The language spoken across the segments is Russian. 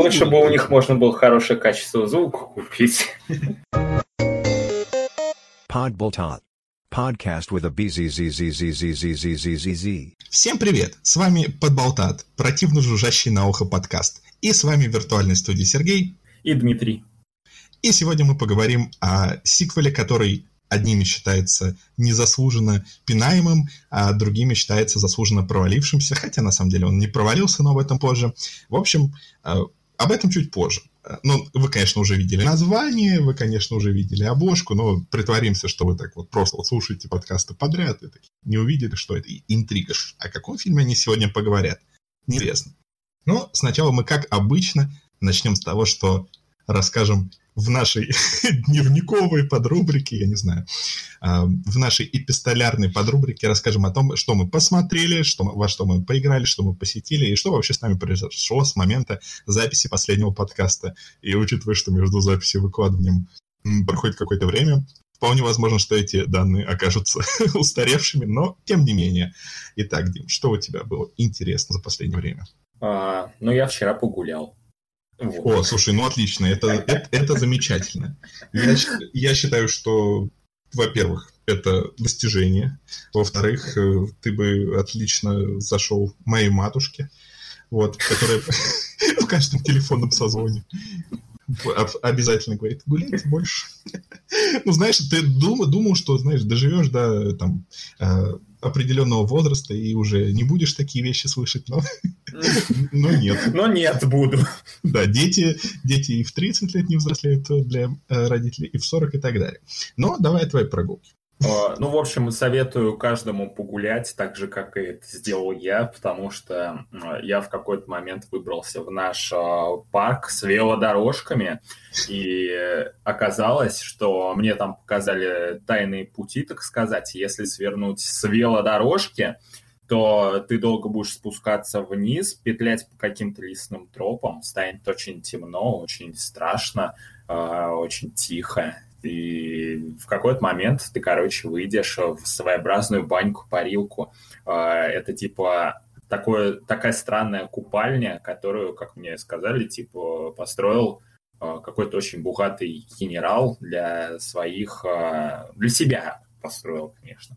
лучше бы у них можно было хорошее качество звука купить. Podboltot. Podcast with a BZZZZZZZZZZ. Всем привет! С вами Подболтат, противно жужжащий на ухо подкаст. И с вами в виртуальной студии Сергей. И Дмитрий. И сегодня мы поговорим о сиквеле, который одними считается незаслуженно пинаемым, а другими считается заслуженно провалившимся, хотя на самом деле он не провалился, но об этом позже. В общем, э, об этом чуть позже. Ну, вы, конечно, уже видели название, вы, конечно, уже видели обложку, но притворимся, что вы так вот просто вот слушаете подкасты подряд и не увидели, что это интрига. О каком фильме они сегодня поговорят? Неизвестно. Но сначала мы, как обычно, начнем с того, что расскажем в нашей дневниковой подрубрике, я не знаю, а, в нашей эпистолярной подрубрике расскажем о том, что мы посмотрели, что мы, во что мы поиграли, что мы посетили, и что вообще с нами произошло с момента записи последнего подкаста. И учитывая, что между записью и выкладыванием проходит какое-то время, вполне возможно, что эти данные окажутся устаревшими, но тем не менее. Итак, Дим, что у тебя было интересно за последнее время? А, ну, я вчера погулял. О, слушай, ну отлично, это, это, это замечательно. Я, я считаю, что, во-первых, это достижение. Во-вторых, э, ты бы отлично зашел моей матушке, вот, которая в каждом телефонном созвоне обязательно говорит, гуляйте больше. Ну, знаешь, ты думал, думал, что, знаешь, доживешь до там, э, определенного возраста и уже не будешь такие вещи слышать, но, но нет. Но нет, буду. Да, дети, дети и в 30 лет не взрослеют для э, родителей, и в 40 и так далее. Но давай твои прогулки. А, ну, в общем, советую каждому погулять, так же, как и это сделал я, потому что я в какой-то момент выбрался в наш а, парк с велодорожками, и оказалось, что мне там показали тайные пути, так сказать. Если свернуть с велодорожки, то ты долго будешь спускаться вниз, петлять по каким-то лесным тропам, станет очень темно, очень страшно, очень тихо. И в какой-то момент ты, короче, выйдешь в своеобразную баньку-парилку. А, это типа такое, такая странная купальня, которую, как мне сказали, типа построил а, какой-то очень богатый генерал для своих, а, для себя построил, конечно.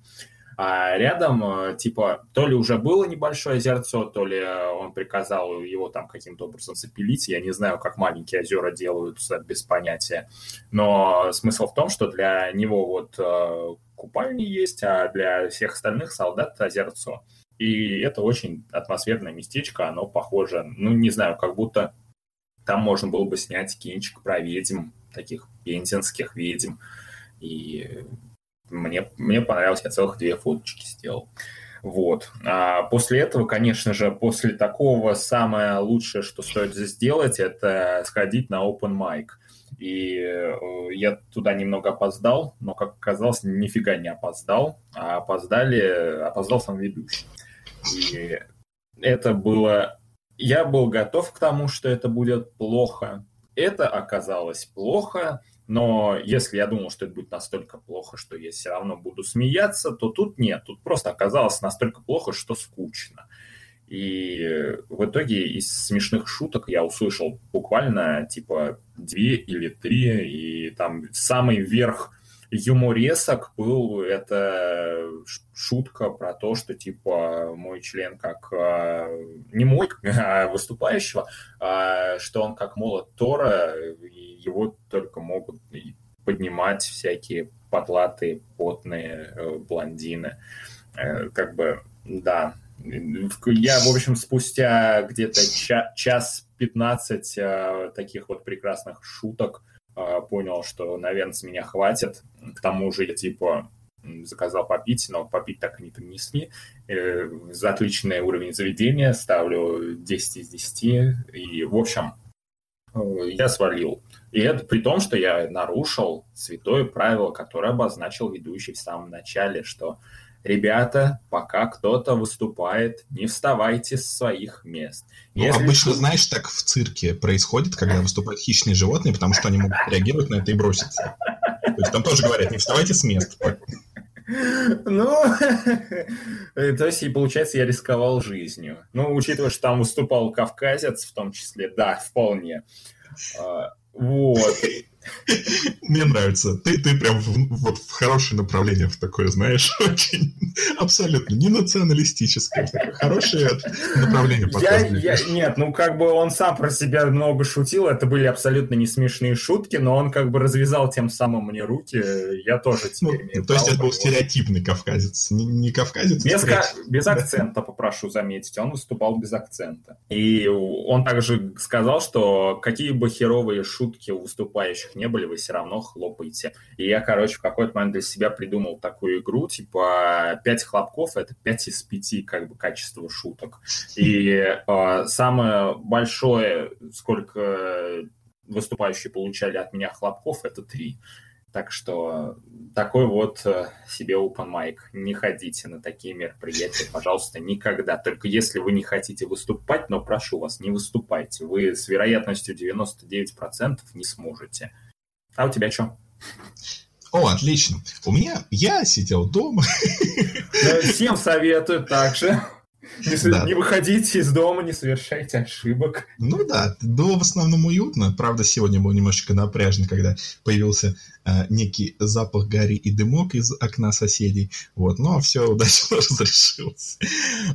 А рядом, э, типа, то ли уже было небольшое озерцо, то ли э, он приказал его там каким-то образом запилить. Я не знаю, как маленькие озера делаются, без понятия. Но смысл в том, что для него вот э, купальни есть, а для всех остальных солдат озерцо. И это очень атмосферное местечко, оно похоже, ну, не знаю, как будто там можно было бы снять кинчик про ведьм, таких пензенских ведьм. И мне, мне понравилось, я целых две фоточки сделал. Вот. А после этого, конечно же, после такого самое лучшее, что стоит сделать, это сходить на open mic. И э, я туда немного опоздал, но, как оказалось, нифига не опоздал, а опоздали, опоздал сам ведущий. И это было... Я был готов к тому, что это будет плохо. Это оказалось плохо, но если я думал, что это будет настолько плохо, что я все равно буду смеяться, то тут нет. Тут просто оказалось настолько плохо, что скучно. И в итоге из смешных шуток я услышал буквально типа две или три, и там самый верх юморесок был это шутка про то, что типа мой член как э, не мой, а выступающего, а, что он как молот Тора, и его только могут поднимать всякие потлатые, потные э, блондины. Э, как бы, да. Я, в общем, спустя где-то ча- час 15 э, таких вот прекрасных шуток понял, что, наверное, с меня хватит. К тому же я, типа, заказал попить, но попить так и не принесли. Э, за отличный уровень заведения ставлю 10 из 10. И, в общем, э, я свалил. И это при том, что я нарушил святое правило, которое обозначил ведущий в самом начале, что ребята, пока кто-то выступает, не вставайте с своих мест. Ну, Если обычно, что... знаешь, так в цирке происходит, когда выступают хищные животные, потому что они могут реагировать на это и броситься. То есть там тоже говорят, не вставайте с мест. Ну, то есть, и получается, я рисковал жизнью. Ну, учитывая, что там выступал кавказец в том числе, да, вполне. А, вот. Мне нравится. Ты, ты прям в, вот в хорошее направление в такое, знаешь, очень абсолютно не националистическое, такое хорошее направление я, я, Нет, ну как бы он сам про себя много шутил, это были абсолютно не смешные шутки, но он как бы развязал тем самым мне руки, я тоже теперь ну, То есть это был стереотипный кавказец, не, не кавказец, а без, ка- без акцента, попрошу заметить, он выступал без акцента. И он также сказал, что какие бы херовые шутки у выступающих не были, вы все равно хлопаете. И я, короче, в какой-то момент для себя придумал такую игру, типа 5 хлопков — это 5 из 5 как бы качества шуток. И э, самое большое, сколько выступающие получали от меня хлопков, это 3. Так что такой вот э, себе open mic. Не ходите на такие мероприятия, пожалуйста, никогда. Только если вы не хотите выступать, но прошу вас, не выступайте. Вы с вероятностью 99% не сможете. А у тебя что? О, отлично. У меня, я сидел дома. Всем советую также. Не, да. не выходите из дома, не совершайте ошибок. Ну да, было в основном уютно. Правда, сегодня был немножечко напряжен, когда появился э, некий запах гари и дымок из окна соседей. Вот, но все удачно разрешилось.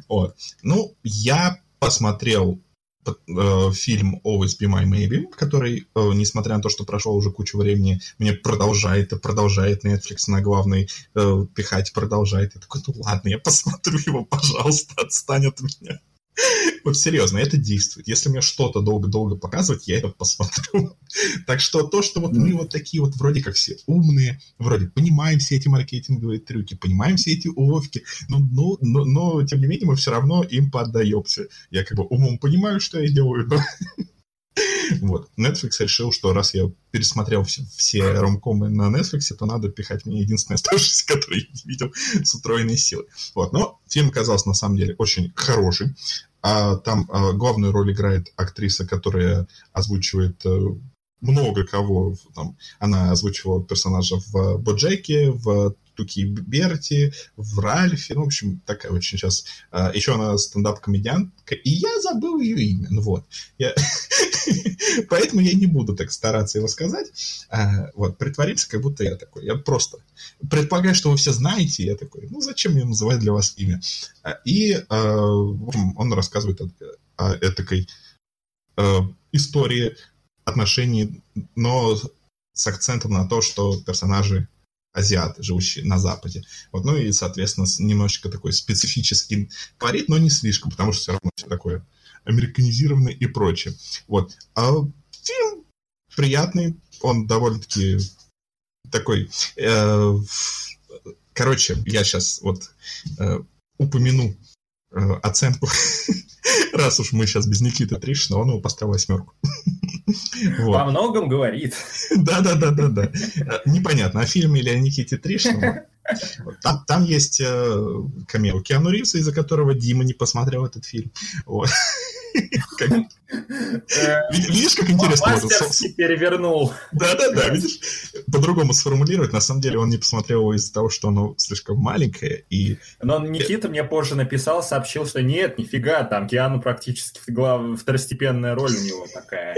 Вот. Ну, я посмотрел фильм Always Be My Maybe, который, э, несмотря на то, что прошел уже кучу времени, мне продолжает и продолжает Netflix на главный э, пихать, продолжает. Я такой, ну ладно, я посмотрю его, пожалуйста, отстань от меня. Вот серьезно, это действует. Если мне что-то долго-долго показывать, я это посмотрю. Так что то, что вот мы вот такие вот вроде как все умные, вроде понимаем все эти маркетинговые трюки, понимаем все эти уловки, но, но, но, но тем не менее мы все равно им поддаемся. Я как бы умом понимаю, что я делаю, но Вот. Netflix решил, что раз я пересмотрел все, все ромкомы на Netflix, то надо пихать мне единственное оставшееся, которое я не видел с утроенной силой. Вот. Но фильм оказался на самом деле очень хороший. А, там а, главную роль играет актриса, которая озвучивает э, много кого. Там, она озвучивала персонажа в Боджеке, в Туки Берти, в Ральфе, ну, в общем, такая очень сейчас... А, еще она стендап-комедиантка, и я забыл ее имя, ну вот. Я... Поэтому я не буду так стараться его сказать. А, вот, притвориться, как будто я такой. Я просто предполагаю, что вы все знаете, я такой, ну, зачем мне называть для вас имя? А, и, он рассказывает о, о истории отношений, но с акцентом на то, что персонажи азиаты, живущие на Западе. Вот, ну и, соответственно, немножечко такой специфический творит, но не слишком, потому что все равно все такое американизированное и прочее. Вот. А фильм приятный, он довольно-таки такой... Э, короче, я сейчас вот э, упомяну э, оценку. Раз уж мы сейчас без Никиты Тришина, он его поставил восьмерку. Вот. Во многом говорит. Да-да-да-да-да. Непонятно, о фильме или о Никите Тришине. Там, там есть э, камео Киану Ривза, из-за которого Дима не посмотрел этот фильм. Вот. Видишь, как интересно? Мастерски перевернул. Да-да-да, видишь, по-другому сформулировать. На самом деле он не посмотрел его из-за того, что оно слишком маленькое. И... Но Никита мне позже написал, сообщил, что нет, нифига, там Киану практически второстепенная роль у него такая.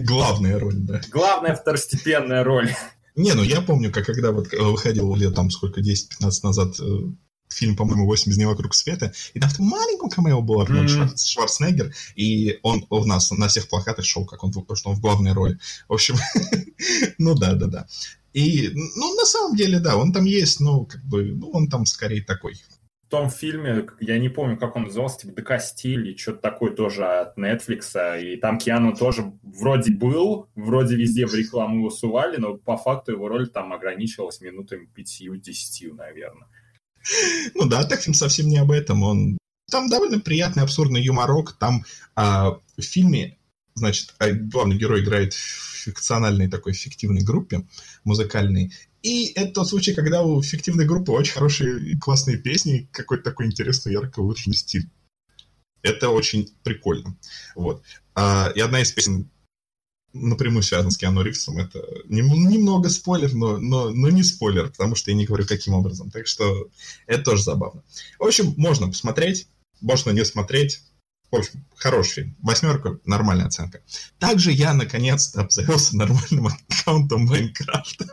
Главная роль, да. Главная второстепенная роль. Не, ну я помню, как когда вот э, выходил лет там сколько, 10-15 назад э, фильм, по-моему, «Восемь из вокруг света», и там в маленьком камео был Арнольд mm-hmm. Шварценеггер, и он у нас на всех плакатах шел, как он, что он в главной роли. В общем, ну да, да, да. И, ну, на самом деле, да, он там есть, но как бы, ну, он там скорее такой в том фильме, я не помню, как он назывался, типа «Дека или что-то такое тоже от Netflix, и там Киану тоже вроде был, вроде везде в рекламу его сували, но по факту его роль там ограничивалась минутами пятью-десятью, наверное. Ну да, так фильм совсем не об этом, он... Там довольно приятный абсурдный юморок, там а, в фильме, значит, а, главный герой играет в фикциональной такой фиктивной группе музыкальной, и это тот случай, когда у фиктивной группы очень хорошие классные песни, какой-то такой интересный, ярко выраженный стиль. Это очень прикольно. Вот. А, и одна из песен напрямую связан с Киану Ривзом. Это немного спойлер, но, но, но не спойлер, потому что я не говорю, каким образом. Так что это тоже забавно. В общем, можно посмотреть, можно не смотреть. В общем, хороший фильм. Восьмерка, нормальная оценка. Также я, наконец-то, обзавелся нормальным аккаунтом Майнкрафта.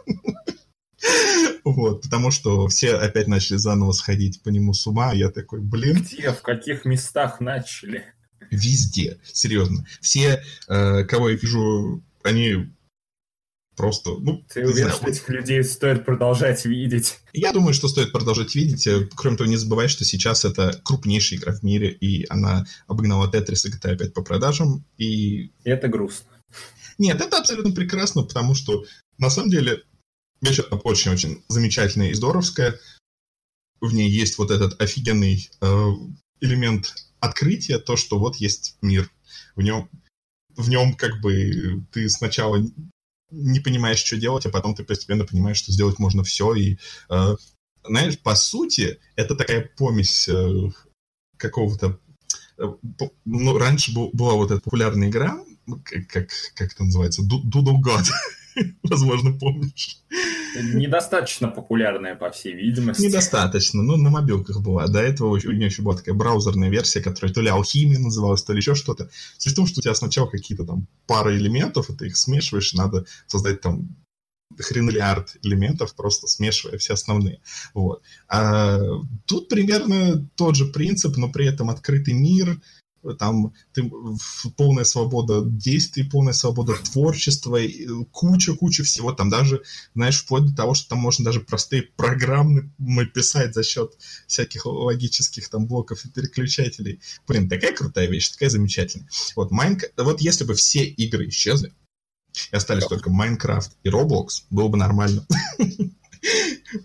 Вот, потому что все опять начали заново сходить по нему с ума. Я такой, блин. Где, в каких местах начали? Везде, серьезно. Все, э, кого я вижу, они просто, ну, Ты уверен, знаю, что этих людей стоит продолжать видеть? Я думаю, что стоит продолжать видеть. Кроме того, не забывай, что сейчас это крупнейшая игра в мире, и она обогнала Tetris и GTA 5 по продажам, и... Это грустно. Нет, это абсолютно прекрасно, потому что, на самом деле, вещь очень-очень замечательная и здоровская. В ней есть вот этот офигенный э, элемент открытия, то, что вот есть мир. В нем, в нем как бы ты сначала не понимаешь, что делать, а потом ты постепенно понимаешь, что сделать можно все. И, э, знаешь, по сути, это такая помесь э, какого-то... Э, ну, раньше был, была вот эта популярная игра, как, как это называется, Doodle God. Возможно, помнишь. Недостаточно популярная, по всей видимости. Недостаточно. Ну, на мобилках была. До этого у нее еще была такая браузерная версия, которая то ли алхимия называлась, то ли еще что-то. Суть в том, что у тебя сначала какие-то там пары элементов, и ты их смешиваешь, надо создать там хренлиард элементов, просто смешивая все основные. Вот. А тут примерно тот же принцип, но при этом открытый мир, там ты, полная свобода действий, полная свобода творчества, куча-куча всего, там даже, знаешь, вплоть до того, что там можно даже простые программы писать за счет всяких логических там блоков и переключателей. Блин, такая крутая вещь, такая замечательная. Вот, Майнк... вот если бы все игры исчезли, и остались только Майнкрафт и Roblox, было бы нормально.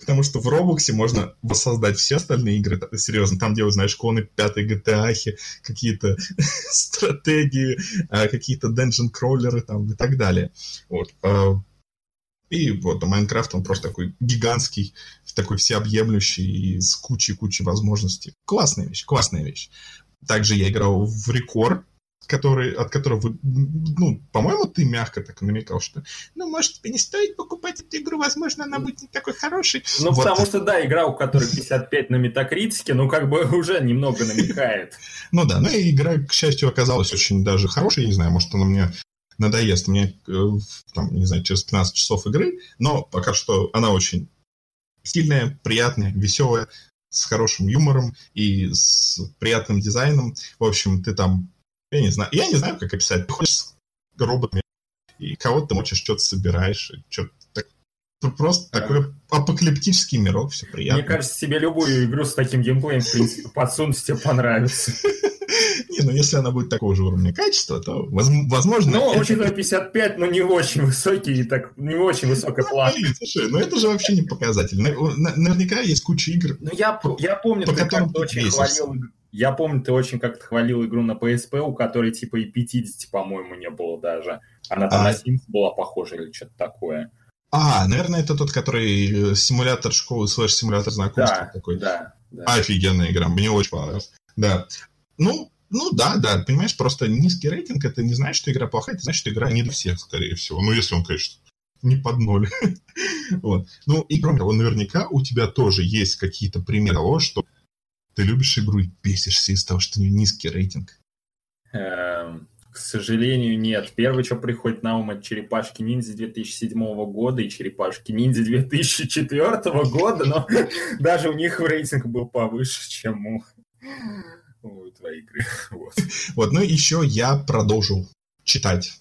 Потому что в Роблоксе можно воссоздать все остальные игры. Серьезно, там делают, знаешь, коны пятой GTA, какие-то стратегии, а, какие-то dungeon кроллеры там и так далее. Вот. А, и вот Майнкрафт, он просто такой гигантский, такой всеобъемлющий, с кучей-кучей возможностей. Классная вещь, классная вещь. Также я играл в Рекорд, который, от которого, ну, по-моему, ты мягко так намекал, что, ну, может, тебе не стоит покупать эту игру, возможно, она будет не такой хорошей. Ну, вот. потому что, да, игра, у которой 55 на метакритике, ну, как бы уже немного намекает. Ну да, ну и игра, к счастью, оказалась очень даже хорошей, я не знаю, может, она мне надоест мне, э, там, не знаю, через 15 часов игры, но пока что она очень стильная, приятная, веселая, с хорошим юмором и с приятным дизайном. В общем, ты там я не знаю. Я не знаю, как описать. Ты ходишь с роботами, и кого-то ты мочишь, что-то собираешь, что-то так, Просто такой апокалиптический мирок, все приятно. Мне кажется, тебе любую игру с таким геймплеем, в принципе, подсунуть тебе понравится. Не, ну если она будет такого же уровня качества, то возможно... Ну, учитывая 55, но не очень высокий, так, не очень высокая планка. Слушай, ну это же вообще не показатель. Наверняка есть куча игр, Ну я, я помню, ты как-то очень хвалил я помню, ты очень как-то хвалил игру на PSP, у которой типа и 50, по-моему, не было даже. Она там а... на Sims была похожа или что-то такое. А, наверное, это тот, который э, симулятор школы, слэш-симулятор знакомства да, такой. Да, да. Офигенная игра, мне очень понравилась. Да. Ну, ну да, да, понимаешь, просто низкий рейтинг, это не значит, что игра плохая, это значит, что игра не для всех, скорее всего. Ну, если он, конечно, не под ноль. вот. Ну, и кроме того, наверняка у тебя тоже есть какие-то примеры того, что ты любишь игру и бесишься из-за того, что у нее низкий рейтинг? Эм, к сожалению, нет. Первое, что приходит на ум, это черепашки ниндзя 2007 года и черепашки ниндзя 2004 года, но даже у них рейтинг был повыше, чем у, твоей игры. Вот. вот, ну еще я продолжил читать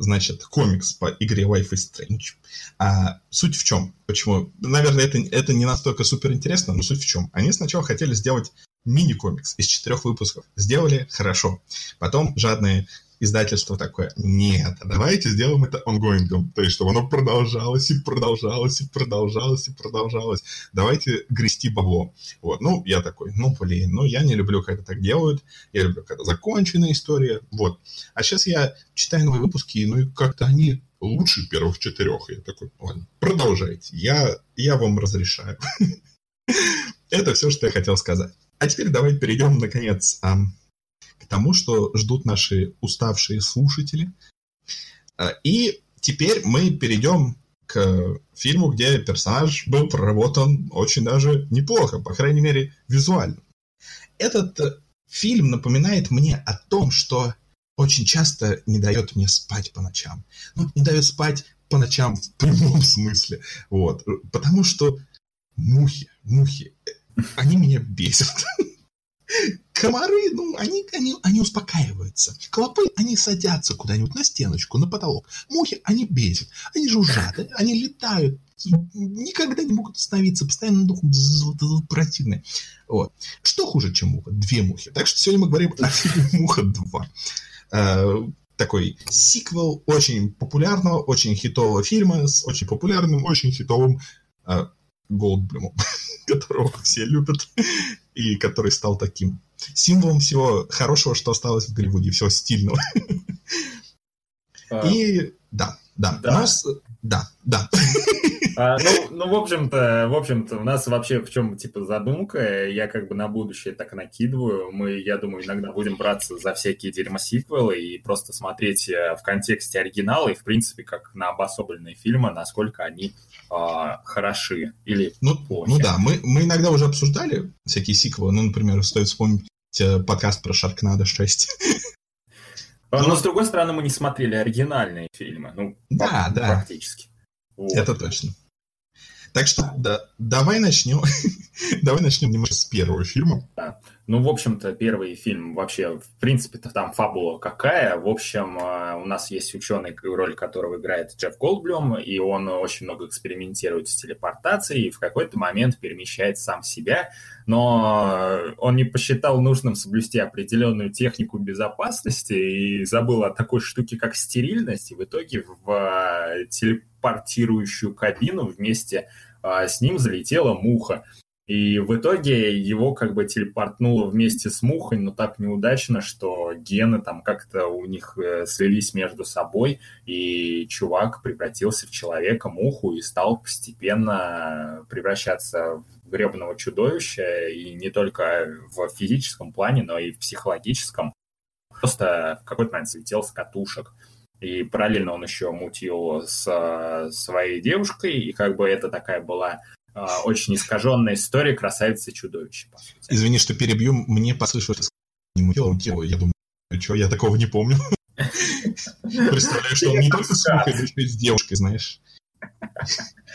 значит, комикс по игре Life is Strange. А, суть в чем? Почему? Наверное, это, это не настолько супер интересно, но суть в чем? Они сначала хотели сделать мини-комикс из четырех выпусков. Сделали хорошо. Потом жадные издательство такое, нет, давайте сделаем это онгоингом, то есть, чтобы оно продолжалось и продолжалось и продолжалось и продолжалось. Давайте грести бабло. Вот, ну, я такой, ну, блин, ну, я не люблю, когда так делают, я люблю, когда законченная история, вот. А сейчас я читаю новые выпуски, ну, и как-то они лучше первых четырех. Я такой, ладно, продолжайте, я, я вам разрешаю. Это все, что я хотел сказать. А теперь давайте перейдем, наконец, тому, что ждут наши уставшие слушатели. И теперь мы перейдем к фильму, где персонаж был проработан очень даже неплохо, по крайней мере, визуально. Этот э, фильм напоминает мне о том, что очень часто не дает мне спать по ночам. Ну, не дает спать по ночам в прямом смысле. Вот. Потому что мухи, мухи, э, они меня бесят. Комары, ну, они, они, они успокаиваются. Клопы, они садятся куда-нибудь на стеночку, на потолок. Мухи, они бесят. Они жужжат, они летают. Никогда не могут остановиться, постоянно дух противные. Вот. Что хуже, чем муха? Две мухи. Так что сегодня мы говорим о фильме «Муха 2». Uh, такой сиквел очень популярного, очень хитового фильма с очень популярным, очень хитовым uh, Голдблюмом, которого все любят и который стал таким символом всего хорошего, что осталось в Голливуде, всего стильного. А... И да, да, да, но, да, да. А, ну, ну, в общем-то, в общем-то, у нас вообще в чем типа задумка, я как бы на будущее так накидываю. Мы, я думаю, иногда будем браться за всякие дерьмосиквелы и просто смотреть э, в контексте оригинала и, в принципе, как на обособленные фильмы, насколько они а, хороши или ну, плохи. Ну да, мы, мы иногда уже обсуждали всякие сиквелы. Ну, например, стоит вспомнить подкаст про Шаркнадо 6. Но, с другой стороны, мы не смотрели оригинальные фильмы. Ну, да, да. практически. Вот. Это точно. Так что да, давай начнем. давай начнем немножко с первого фильма. Да. Ну, в общем-то, первый фильм вообще, в принципе-то там фабула какая. В общем, а, у нас есть ученый, роль которого играет Джефф Голдблюм, и он очень много экспериментирует с телепортацией, и в какой-то момент перемещает сам себя, но он не посчитал нужным соблюсти определенную технику безопасности и забыл о такой штуке, как стерильность, и в итоге в а, телепортирующую кабину вместе а, с ним залетела муха. И в итоге его как бы телепортнуло вместе с мухой, но так неудачно, что гены там как-то у них э, слились между собой, и чувак превратился в человека-муху и стал постепенно превращаться в гребаного чудовища, и не только в физическом плане, но и в психологическом. Просто в какой-то момент слетел с катушек. И параллельно он еще мутил с э, своей девушкой, и как бы это такая была очень искаженная история красавицы и чудовища. Извини, что перебью, мне послышалось не мутило, мутило. Я думаю, что я такого не помню. Представляю, что он не только с мухой, но еще и с девушкой, знаешь.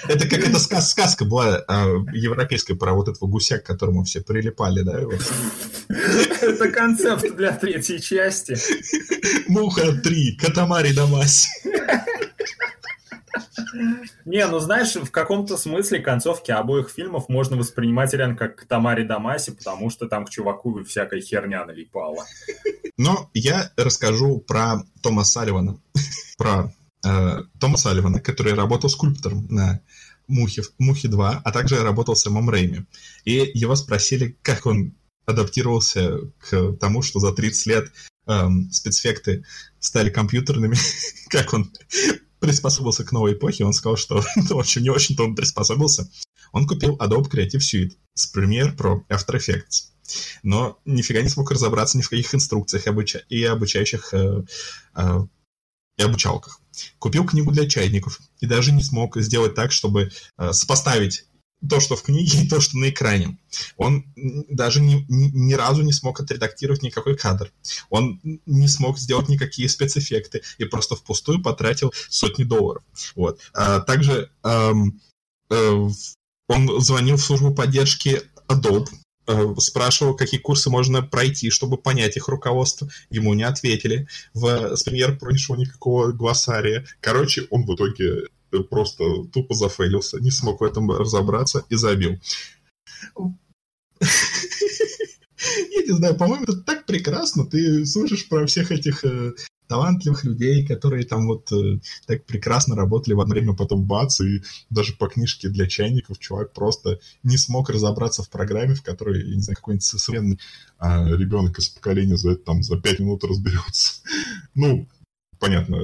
Это как эта сказ сказка была а, европейская про вот этого гуся, к которому все прилипали, да? Это концепт для третьей части. Муха 3, Катамари Дамаси. Не, ну знаешь, в каком-то смысле концовки обоих фильмов можно воспринимать реально как к Тамаре Дамаси, потому что там к чуваку всякая херня налипала. Но я расскажу про Тома Салливана. про э, Тома Салливана, который работал скульптором на Мухе, Мухе 2, а также работал с Эмом Рейми. И его спросили, как он адаптировался к тому, что за 30 лет эм, спецэффекты стали компьютерными, как он приспособился к новой эпохе, он сказал, что, в общем, не очень-то он приспособился. Он купил Adobe Creative Suite с Premiere Pro After Effects. Но нифига не смог разобраться ни в каких инструкциях обуча... и обучающих э, э, и обучалках. Купил книгу для чайников и даже не смог сделать так, чтобы э, сопоставить то, что в книге, и то, что на экране. Он даже ни, ни, ни разу не смог отредактировать никакой кадр. Он не смог сделать никакие спецэффекты и просто впустую потратил сотни долларов. Вот. А, также эм, э, он звонил в службу поддержки Adobe, э, спрашивал, какие курсы можно пройти, чтобы понять их руководство. Ему не ответили. В, с Premiere Pro не никакого глоссария. Короче, он в итоге просто тупо зафейлился, не смог в этом разобраться и забил. Я не знаю, по-моему, это так прекрасно. Ты слышишь про всех этих э, талантливых людей, которые там вот э, так прекрасно работали в одно время, потом бац, и даже по книжке для чайников чувак просто не смог разобраться в программе, в которой, я не знаю, какой-нибудь современный а, ребенок из поколения за, там, за пять минут разберется. Ну, понятно,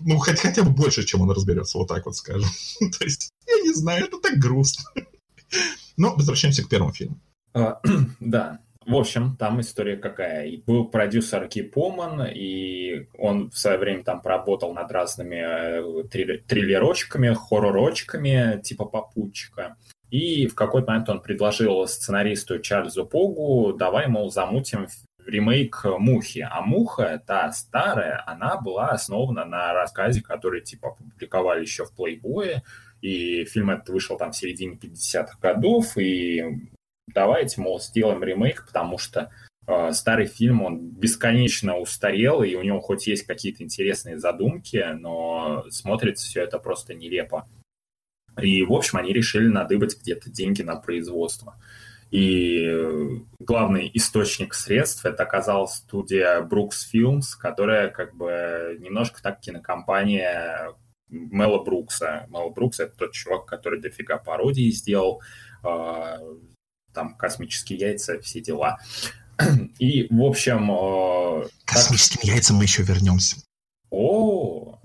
ну, хоть, хотя бы больше, чем он разберется, вот так вот скажем. То есть, я не знаю, это так грустно. Но возвращаемся к первому фильму. А, да. в общем, там история какая. И был продюсер Ки Поман, и он в свое время там поработал над разными э, триллерочками, хорророчками, типа попутчика. И в какой-то момент он предложил сценаристу Чарльзу Погу, давай, мол, замутим ремейк «Мухи». А «Муха», та старая, она была основана на рассказе, который, типа, опубликовали еще в «Плейбое», и фильм этот вышел там в середине 50-х годов, и давайте, мол, сделаем ремейк, потому что э, старый фильм, он бесконечно устарел, и у него хоть есть какие-то интересные задумки, но смотрится все это просто нелепо. И, в общем, они решили надыбать где-то деньги на производство. И главный источник средств это оказалась студия Brooks Films, которая как бы немножко так кинокомпания Мела Брукса. Мела Брукс это тот чувак, который дофига пародий сделал, а, там космические яйца, все дела. И, в общем... К космическим так... яйцам мы еще вернемся. О,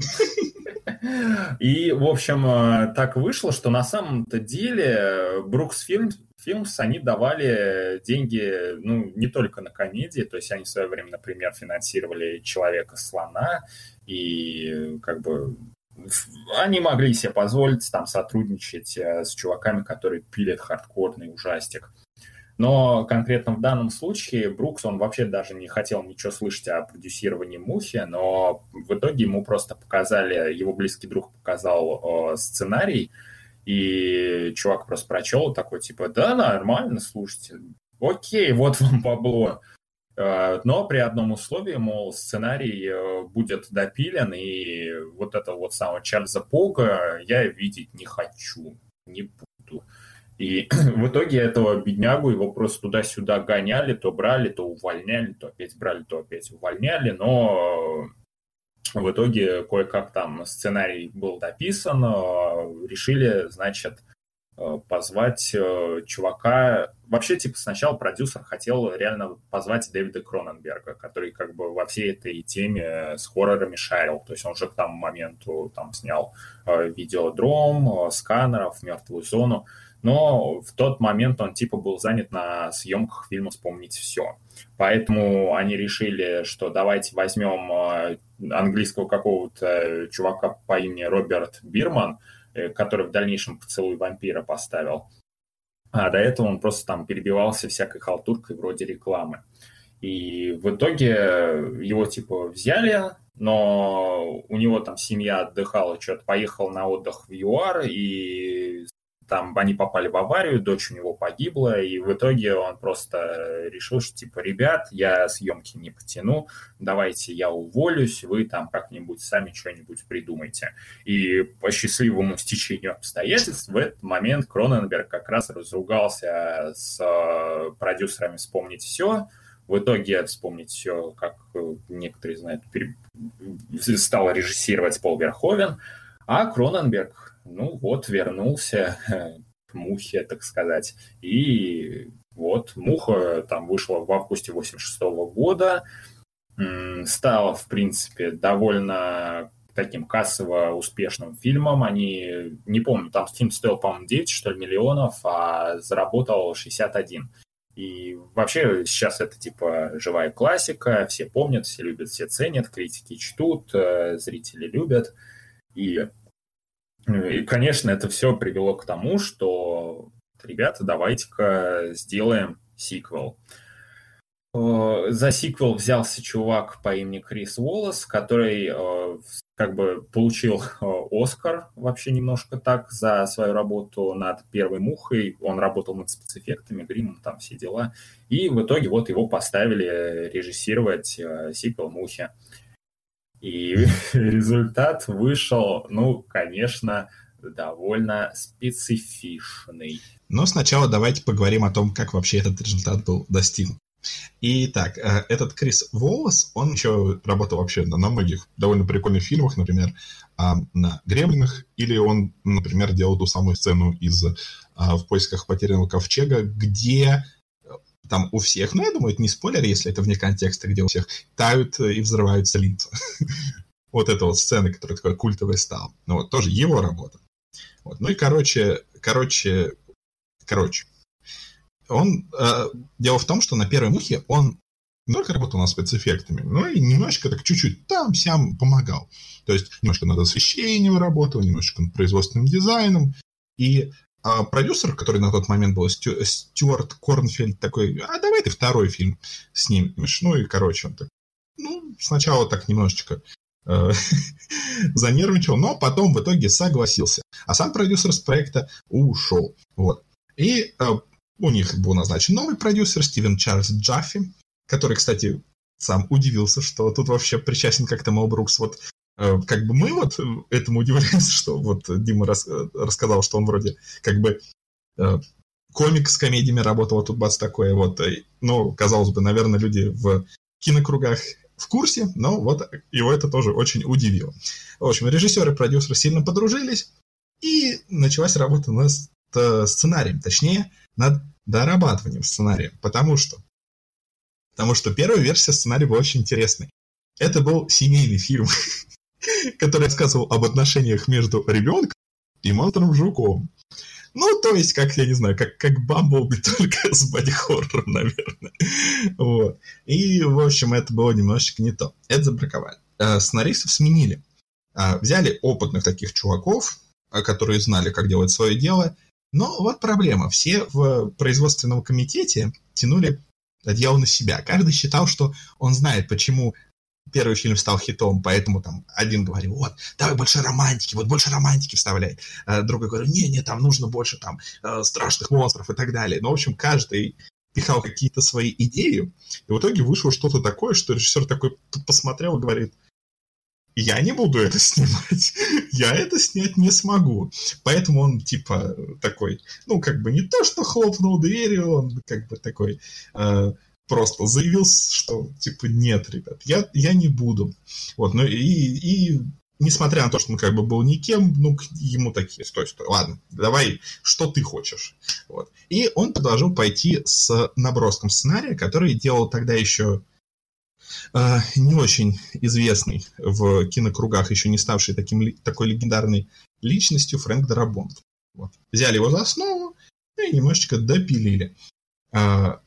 и, в общем, э, так вышло, что на самом-то деле Брукс Фильм, Фильмс, они давали деньги, ну, не только на комедии, то есть они в свое время, например, финансировали «Человека-слона», и как бы они могли себе позволить там сотрудничать э, с чуваками, которые пилят хардкорный ужастик. Но конкретно в данном случае Брукс, он вообще даже не хотел ничего слышать о продюсировании Мухи, но в итоге ему просто показали, его близкий друг показал э, сценарий, и чувак просто прочел такой, типа, да, нормально, слушайте, окей, вот вам бабло. Э, но при одном условии, мол, сценарий э, будет допилен, и вот этого вот самого Чарльза Пога я видеть не хочу, не буду. И в итоге этого беднягу его просто туда-сюда гоняли, то брали, то увольняли, то опять брали, то опять увольняли, но в итоге кое-как там сценарий был дописан, э, решили, значит, Э, позвать э, чувака. Вообще, типа, сначала продюсер хотел реально позвать Дэвида Кроненберга, который как бы во всей этой теме с хоррорами шарил. То есть он уже к тому моменту там снял видеодром, сканеров, мертвую зону. Но в тот момент он типа был занят на съемках фильма «Вспомнить все». Поэтому они решили, что давайте возьмем английского какого-то чувака по имени Роберт Бирман – Э, который в дальнейшем поцелуй вампира поставил. А до этого он просто там перебивался всякой халтуркой вроде рекламы. И в итоге его типа взяли, но у него там семья отдыхала, что-то поехал на отдых в ЮАР, и там они попали в аварию, дочь у него погибла, и в итоге он просто решил, что типа, ребят, я съемки не потяну, давайте я уволюсь, вы там как-нибудь сами что-нибудь придумайте. И по счастливому стечению обстоятельств в этот момент Кроненберг как раз разругался с э, продюсерами «Вспомнить все», в итоге вспомнить все, как э, некоторые знают, стал режиссировать Пол Верховен, а Кроненберг ну вот, вернулся к Мухе, так сказать. И вот Муха там вышла в августе 86 года, стала, в принципе, довольно таким кассово успешным фильмом. Они, не помню, там фильм стоил, по-моему, 9, что ли, миллионов, а заработал 61. И вообще сейчас это типа живая классика, все помнят, все любят, все ценят, критики чтут, э, зрители любят. И и, конечно, это все привело к тому, что, ребята, давайте-ка сделаем сиквел. Э, за сиквел взялся чувак по имени Крис Уоллес, который э, как бы получил э, Оскар вообще немножко так за свою работу над первой мухой. Он работал над спецэффектами, гримом, там все дела. И в итоге вот его поставили режиссировать сиквел «Мухи». И результат вышел, ну, конечно, довольно специфичный. Но сначала давайте поговорим о том, как вообще этот результат был достигнут. Итак, э, этот Крис Волос, он еще работал вообще на, многих довольно прикольных фильмах, например, а, на «Гремлинах», или он, например, делал ту самую сцену из а, «В поисках потерянного ковчега», где там у всех, ну, я думаю, это не спойлер, если это вне контекста, где у всех тают и взрываются лица. Вот эта вот сцена, которая такой культовый стал. Ну, вот тоже его работа. Вот. Ну и, короче, короче, короче. он... Э, дело в том, что на первой мухе он не только работал над спецэффектами, но и немножечко так чуть-чуть там-сям помогал. То есть немножко над освещением работал, немножечко над производственным дизайном. И а продюсер, который на тот момент был Стю, Стюарт Корнфельд, такой, а давай ты второй фильм снимешь. Ну и, короче, он так, ну, сначала так немножечко э, занервничал, но потом в итоге согласился. А сам продюсер с проекта ушел. Вот. И э, у них был назначен новый продюсер Стивен Чарльз Джаффи, который, кстати, сам удивился, что тут вообще причастен как-то Мел Брукс. Вот как бы мы вот этому удивляемся, что вот Дима рас, рассказал, что он вроде как бы э, комик с комедиями работал, а тут бац такое вот. Ну, казалось бы, наверное, люди в кинокругах в курсе, но вот его это тоже очень удивило. В общем, режиссер и продюсер сильно подружились, и началась работа над сценарием, точнее, над дорабатыванием сценария, потому что потому что первая версия сценария была очень интересной. Это был семейный фильм, который рассказывал об отношениях между ребенком и монстром жуком. Ну, то есть, как, я не знаю, как, как Бамблби, только с боди-хоррором, наверное. Вот. И, в общем, это было немножечко не то. Это забраковали. А, сценаристов сменили. А, взяли опытных таких чуваков, а, которые знали, как делать свое дело. Но вот проблема. Все в производственном комитете тянули одеяло на себя. Каждый считал, что он знает, почему первый фильм стал хитом, поэтому там один говорил, вот, давай больше романтики, вот больше романтики вставляй. А другой говорил, не-не, там нужно больше там э, страшных монстров и так далее. Ну, в общем, каждый пихал какие-то свои идеи, и в итоге вышло что-то такое, что режиссер такой посмотрел и говорит, я не буду это снимать, я это снять не смогу. Поэтому он, типа, такой, ну, как бы не то, что хлопнул дверью, он как бы такой э, просто заявил, что, типа, нет, ребят, я, я не буду. Вот, ну, и, и несмотря на то, что он как бы был никем, ну, ему такие, стой, стой, ладно, давай, что ты хочешь. Вот. И он предложил пойти с наброском сценария, который делал тогда еще э, не очень известный в кинокругах, еще не ставший таким, такой легендарной личностью Фрэнк Дарабонт. Вот. Взяли его за основу и немножечко допилили. Э,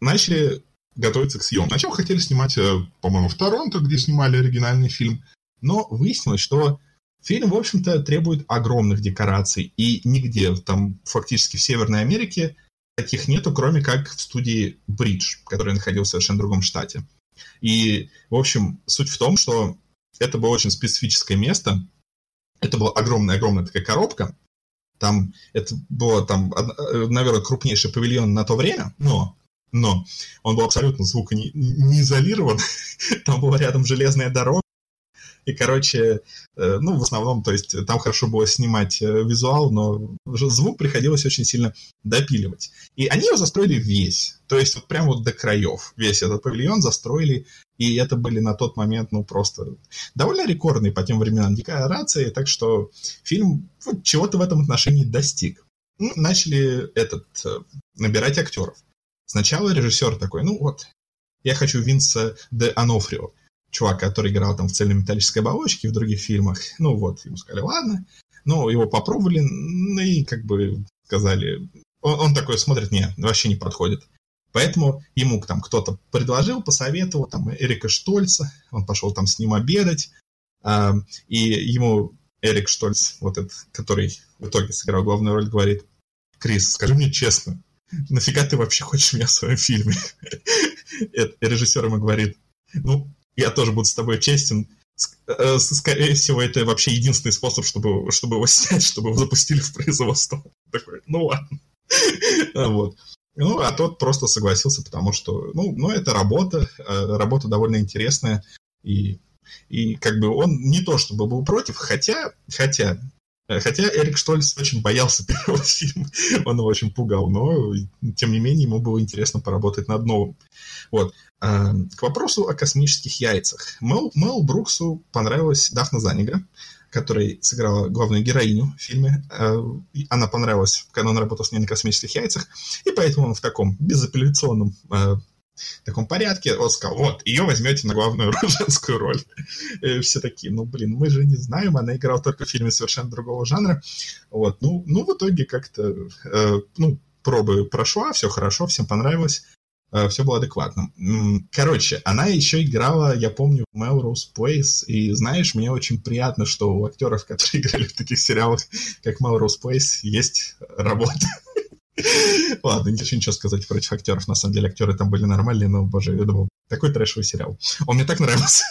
начали готовиться к съемке. Сначала хотели снимать, э, по-моему, в Торонто, где снимали оригинальный фильм, но выяснилось, что фильм, в общем-то, требует огромных декораций, и нигде, там, фактически в Северной Америке, таких нету, кроме как в студии Бридж, который находился в совершенно другом штате. И, в общем, суть в том, что это было очень специфическое место. Это была огромная-огромная такая коробка. Там это было, там, наверное, крупнейший павильон на то время, но но он был абсолютно звукоизолирован. Там была рядом железная дорога, и, короче, э, ну, в основном, то есть там хорошо было снимать э, визуал, но звук приходилось очень сильно допиливать. И они его застроили весь, то есть вот прямо вот до краев. Весь этот павильон застроили, и это были на тот момент, ну, просто довольно рекордные по тем временам декорации, так что фильм вот, чего-то в этом отношении достиг. Ну, начали этот, э, набирать актеров. Сначала режиссер такой, ну вот, я хочу Винса де Анофрио чувак, который играл там в цельнометаллической оболочке в других фильмах. Ну вот, ему сказали, ладно. Ну, его попробовали, ну и как бы сказали... Он, он такой смотрит, не, вообще не подходит. Поэтому ему там кто-то предложил, посоветовал, там, Эрика Штольца, он пошел там с ним обедать, э, и ему Эрик Штольц, вот этот, который в итоге сыграл главную роль, говорит, Крис, скажи мне честно, нафига ты вообще хочешь меня в своем фильме? Режиссер ему говорит, ну, я тоже буду с тобой честен. Э, скорее всего, это вообще единственный способ, чтобы, чтобы его снять, чтобы его запустили в производство. Такой, ну ладно. Вот. Ну, а тот просто согласился, потому что, ну, ну это работа, э, работа довольно интересная, и, и как бы он не то чтобы был против, хотя, хотя, хотя Эрик Штольц очень боялся первого фильма, он его очень пугал, но, тем не менее, ему было интересно поработать над новым. Вот. Эм, к вопросу о космических яйцах. Мел, Мел Бруксу понравилась Дафна Занигра, которая сыграла главную героиню в фильме. Э, она понравилась, когда он работал с ней на космических яйцах, и поэтому он в таком безапелляционном э, таком порядке, он сказал, вот, ее возьмете на главную женскую роль. И все такие, ну, блин, мы же не знаем, она играла только в фильме совершенно другого жанра. Вот, ну, ну в итоге как-то, э, ну, пробы прошла, все хорошо, всем понравилось. Э, все было адекватно. Короче, она еще играла, я помню, в Melrose Place, и знаешь, мне очень приятно, что у актеров, которые играли в таких сериалах, как Melrose Place, есть работа. Ладно, не хочу ничего сказать против актеров. На самом деле, актеры там были нормальные, но, боже, это был такой трэшевый сериал. Он мне так нравился.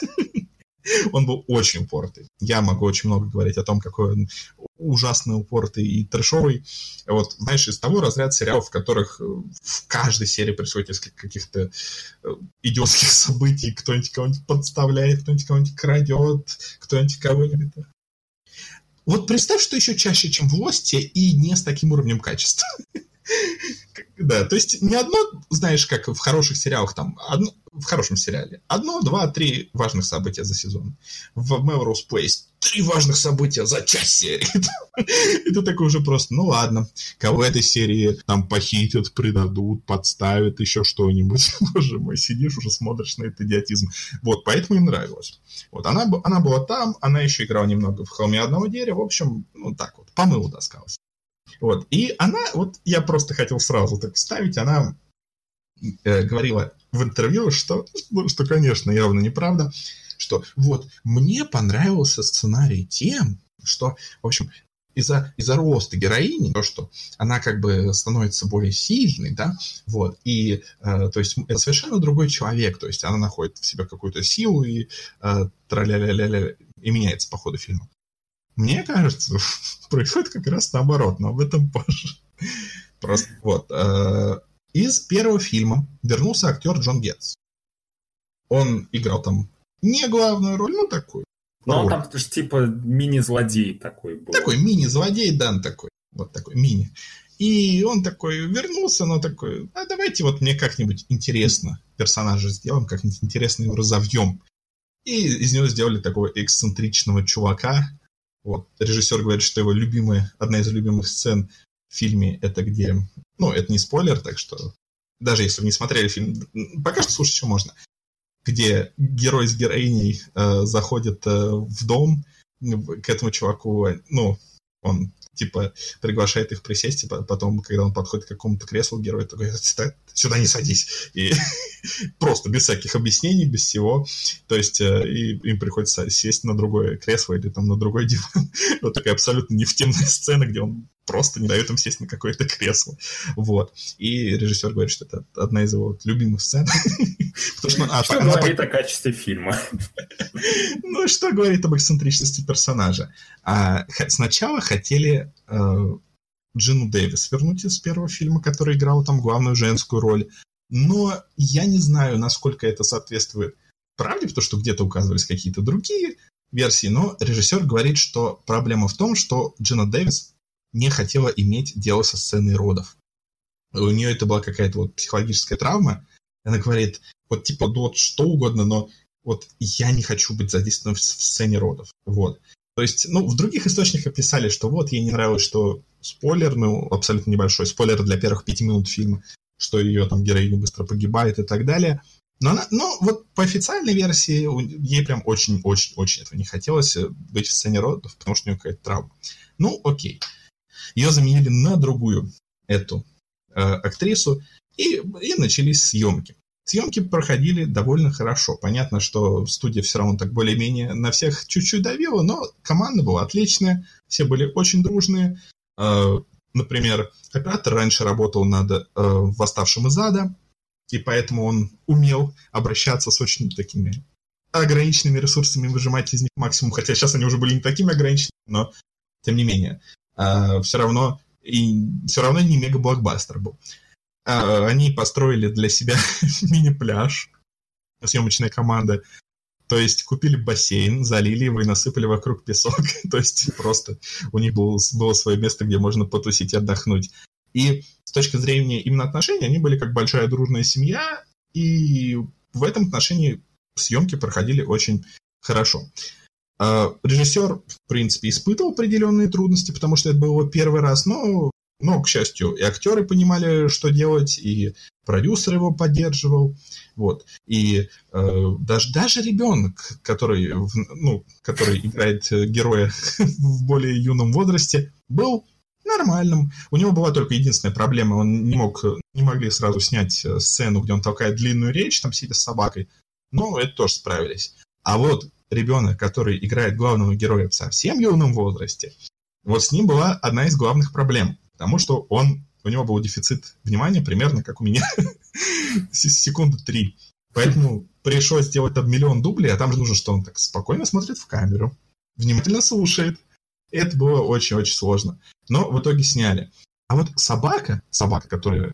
Он был очень упортый. Я могу очень много говорить о том, какой он ужасно упортый и трэшовый. Вот, знаешь, из того разряда сериалов, в которых э, в каждой серии происходит несколько каких-то э, идиотских событий, кто-нибудь кого-нибудь подставляет, кто-нибудь кого-нибудь крадет, кто-нибудь кого-нибудь... Вот представь, что еще чаще, чем в Лосте, и не с таким уровнем качества. Да, то есть не одно, знаешь, как в хороших сериалах, там, одно, в хорошем сериале, одно, два, три важных события за сезон. В Melrose Place три важных события за час серии. И ты такой уже просто, ну ладно, кого этой серии там похитят, предадут, подставят, еще что-нибудь. Боже мой, сидишь уже, смотришь на этот идиотизм. Вот, поэтому им нравилось. Вот, она, она была там, она еще играла немного в «Холме одного дерева», в общем, ну так вот, по мылу таскалась. Вот. И она, вот я просто хотел сразу так вставить, она э, говорила в интервью, что, ну, что, конечно, явно неправда, что вот мне понравился сценарий тем, что, в общем, из-за из роста героини, то, что она как бы становится более сильной, да, вот, и, э, то есть, это совершенно другой человек, то есть, она находит в себе какую-то силу и э, траля-ля-ля-ля, и меняется по ходу фильма. Мне кажется, происходит как раз наоборот, но об этом позже. Просто вот. Э, из первого фильма вернулся актер Джон Гетц. Он играл там не главную роль, ну такую. Ну, он там типа мини-злодей такой был. Такой мини-злодей, Дан такой. Вот такой мини. И он такой вернулся, но такой, а давайте вот мне как-нибудь интересно персонажа сделаем, как-нибудь интересно его разовьем. И из него сделали такого эксцентричного чувака, вот. Режиссер говорит, что его любимая, одна из любимых сцен в фильме это где... Ну, это не спойлер, так что даже если вы не смотрели фильм, пока что слушать еще можно. Где герой с героиней э, заходит э, в дом к этому чуваку, ну, он типа приглашает их присесть, и потом, когда он подходит к какому-то креслу, герой такой, сюда не садись. И просто без всяких объяснений, без всего. То есть э, и им приходится сесть на другое кресло или там на другой диван. Вот такая абсолютно не в темная сцена, где он просто не дает им сесть на какое-то кресло. Вот. И режиссер говорит, что это одна из его любимых сцен. Потому что, а, что она, говорит о качестве фильма? ну, что говорит об эксцентричности персонажа? А, сначала хотели э, Джину Дэвис вернуть из первого фильма, который играл там главную женскую роль. Но я не знаю, насколько это соответствует правде, потому что где-то указывались какие-то другие версии, но режиссер говорит, что проблема в том, что Джина Дэвис не хотела иметь дело со сценой родов. У нее это была какая-то вот психологическая травма. Она говорит, вот типа, ну, вот что угодно, но вот я не хочу быть задействован в сцене родов. Вот. То есть, ну, в других источниках писали, что вот ей не нравилось, что спойлер, ну, абсолютно небольшой спойлер для первых пяти минут фильма, что ее там героиня быстро погибает и так далее. Но, она, ну, вот по официальной версии ей прям очень-очень-очень этого не хотелось э, быть в сцене родов, потому что у нее какая-то травма. Ну, окей. Ее заменили на другую эту э, актрису, и, и начались съемки. Съемки проходили довольно хорошо. Понятно, что студия все равно так более-менее на всех чуть-чуть давила, но команда была отличная, все были очень дружные. Э, например, оператор раньше работал над э, «Восставшим из ада», и поэтому он умел обращаться с очень такими ограниченными ресурсами, выжимать из них максимум, хотя сейчас они уже были не такими ограниченными, но тем не менее, э, все равно и все равно не мега-блокбастер был. А, они построили для себя мини-пляж, съемочная команда. То есть купили бассейн, залили его и насыпали вокруг песок. То есть просто у них было, было свое место, где можно потусить и отдохнуть. И с точки зрения именно отношений, они были как большая дружная семья, и в этом отношении съемки проходили очень хорошо. А, режиссер, в принципе, испытывал определенные трудности, потому что это был его первый раз, но но, к счастью, и актеры понимали, что делать, и продюсер его поддерживал. Вот. И э, даже, даже ребенок, который, ну, который играет героя в более юном возрасте, был нормальным. У него была только единственная проблема, он не мог, не могли сразу снять э, сцену, где он толкает длинную речь, там сидя с собакой, но это тоже справились. А вот ребенок, который играет главного героя в совсем юном возрасте, вот с ним была одна из главных проблем, потому что он, у него был дефицит внимания примерно как у меня, секунды три. Поэтому пришлось сделать там миллион дублей, а там же нужно, что он так спокойно смотрит в камеру, внимательно слушает. Это было очень-очень сложно. Но в итоге сняли. А вот собака, собака, которая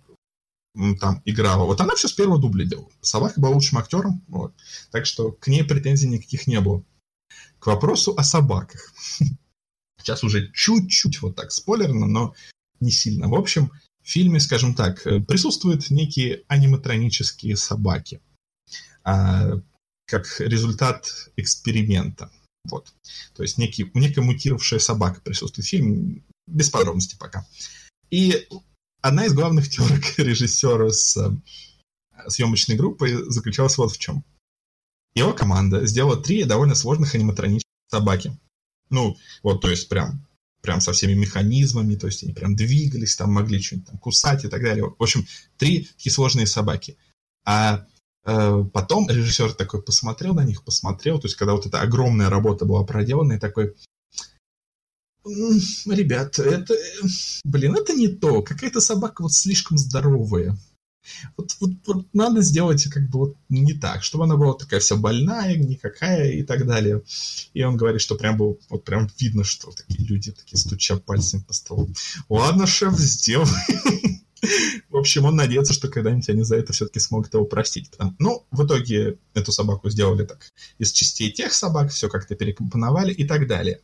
там играла, вот она все с первого дубля делала. Собака была лучшим актером, вот. так что к ней претензий никаких не было. К вопросу о собаках. Сейчас уже чуть-чуть вот так спойлерно, но не сильно. В общем, в фильме, скажем так, э, присутствуют некие аниматронические собаки а, как результат эксперимента. Вот. То есть некий, некая мутировавшая собака присутствует в фильме, без подробностей пока. И одна из главных терок режиссера с э, съемочной группой заключалась вот в чем. Его команда сделала три довольно сложных аниматронических собаки. Ну, вот, то есть прям, прям со всеми механизмами, то есть они прям двигались, там могли что-нибудь там кусать и так далее. В общем, три такие сложные собаки. А э, потом режиссер такой посмотрел на них, посмотрел, то есть когда вот эта огромная работа была проделана, и такой, ребят, это, блин, это не то, какая-то собака вот слишком здоровая. Вот, вот, вот надо сделать как бы вот не так, чтобы она была такая вся больная, никакая и так далее. И он говорит, что прям было, вот прям видно, что такие люди такие стуча пальцами по столу. Ладно, шеф, сделай. В общем, он надеется, что когда-нибудь они за это все-таки смогут его простить. Ну, в итоге эту собаку сделали так из частей тех собак, все как-то перекомпоновали и так далее.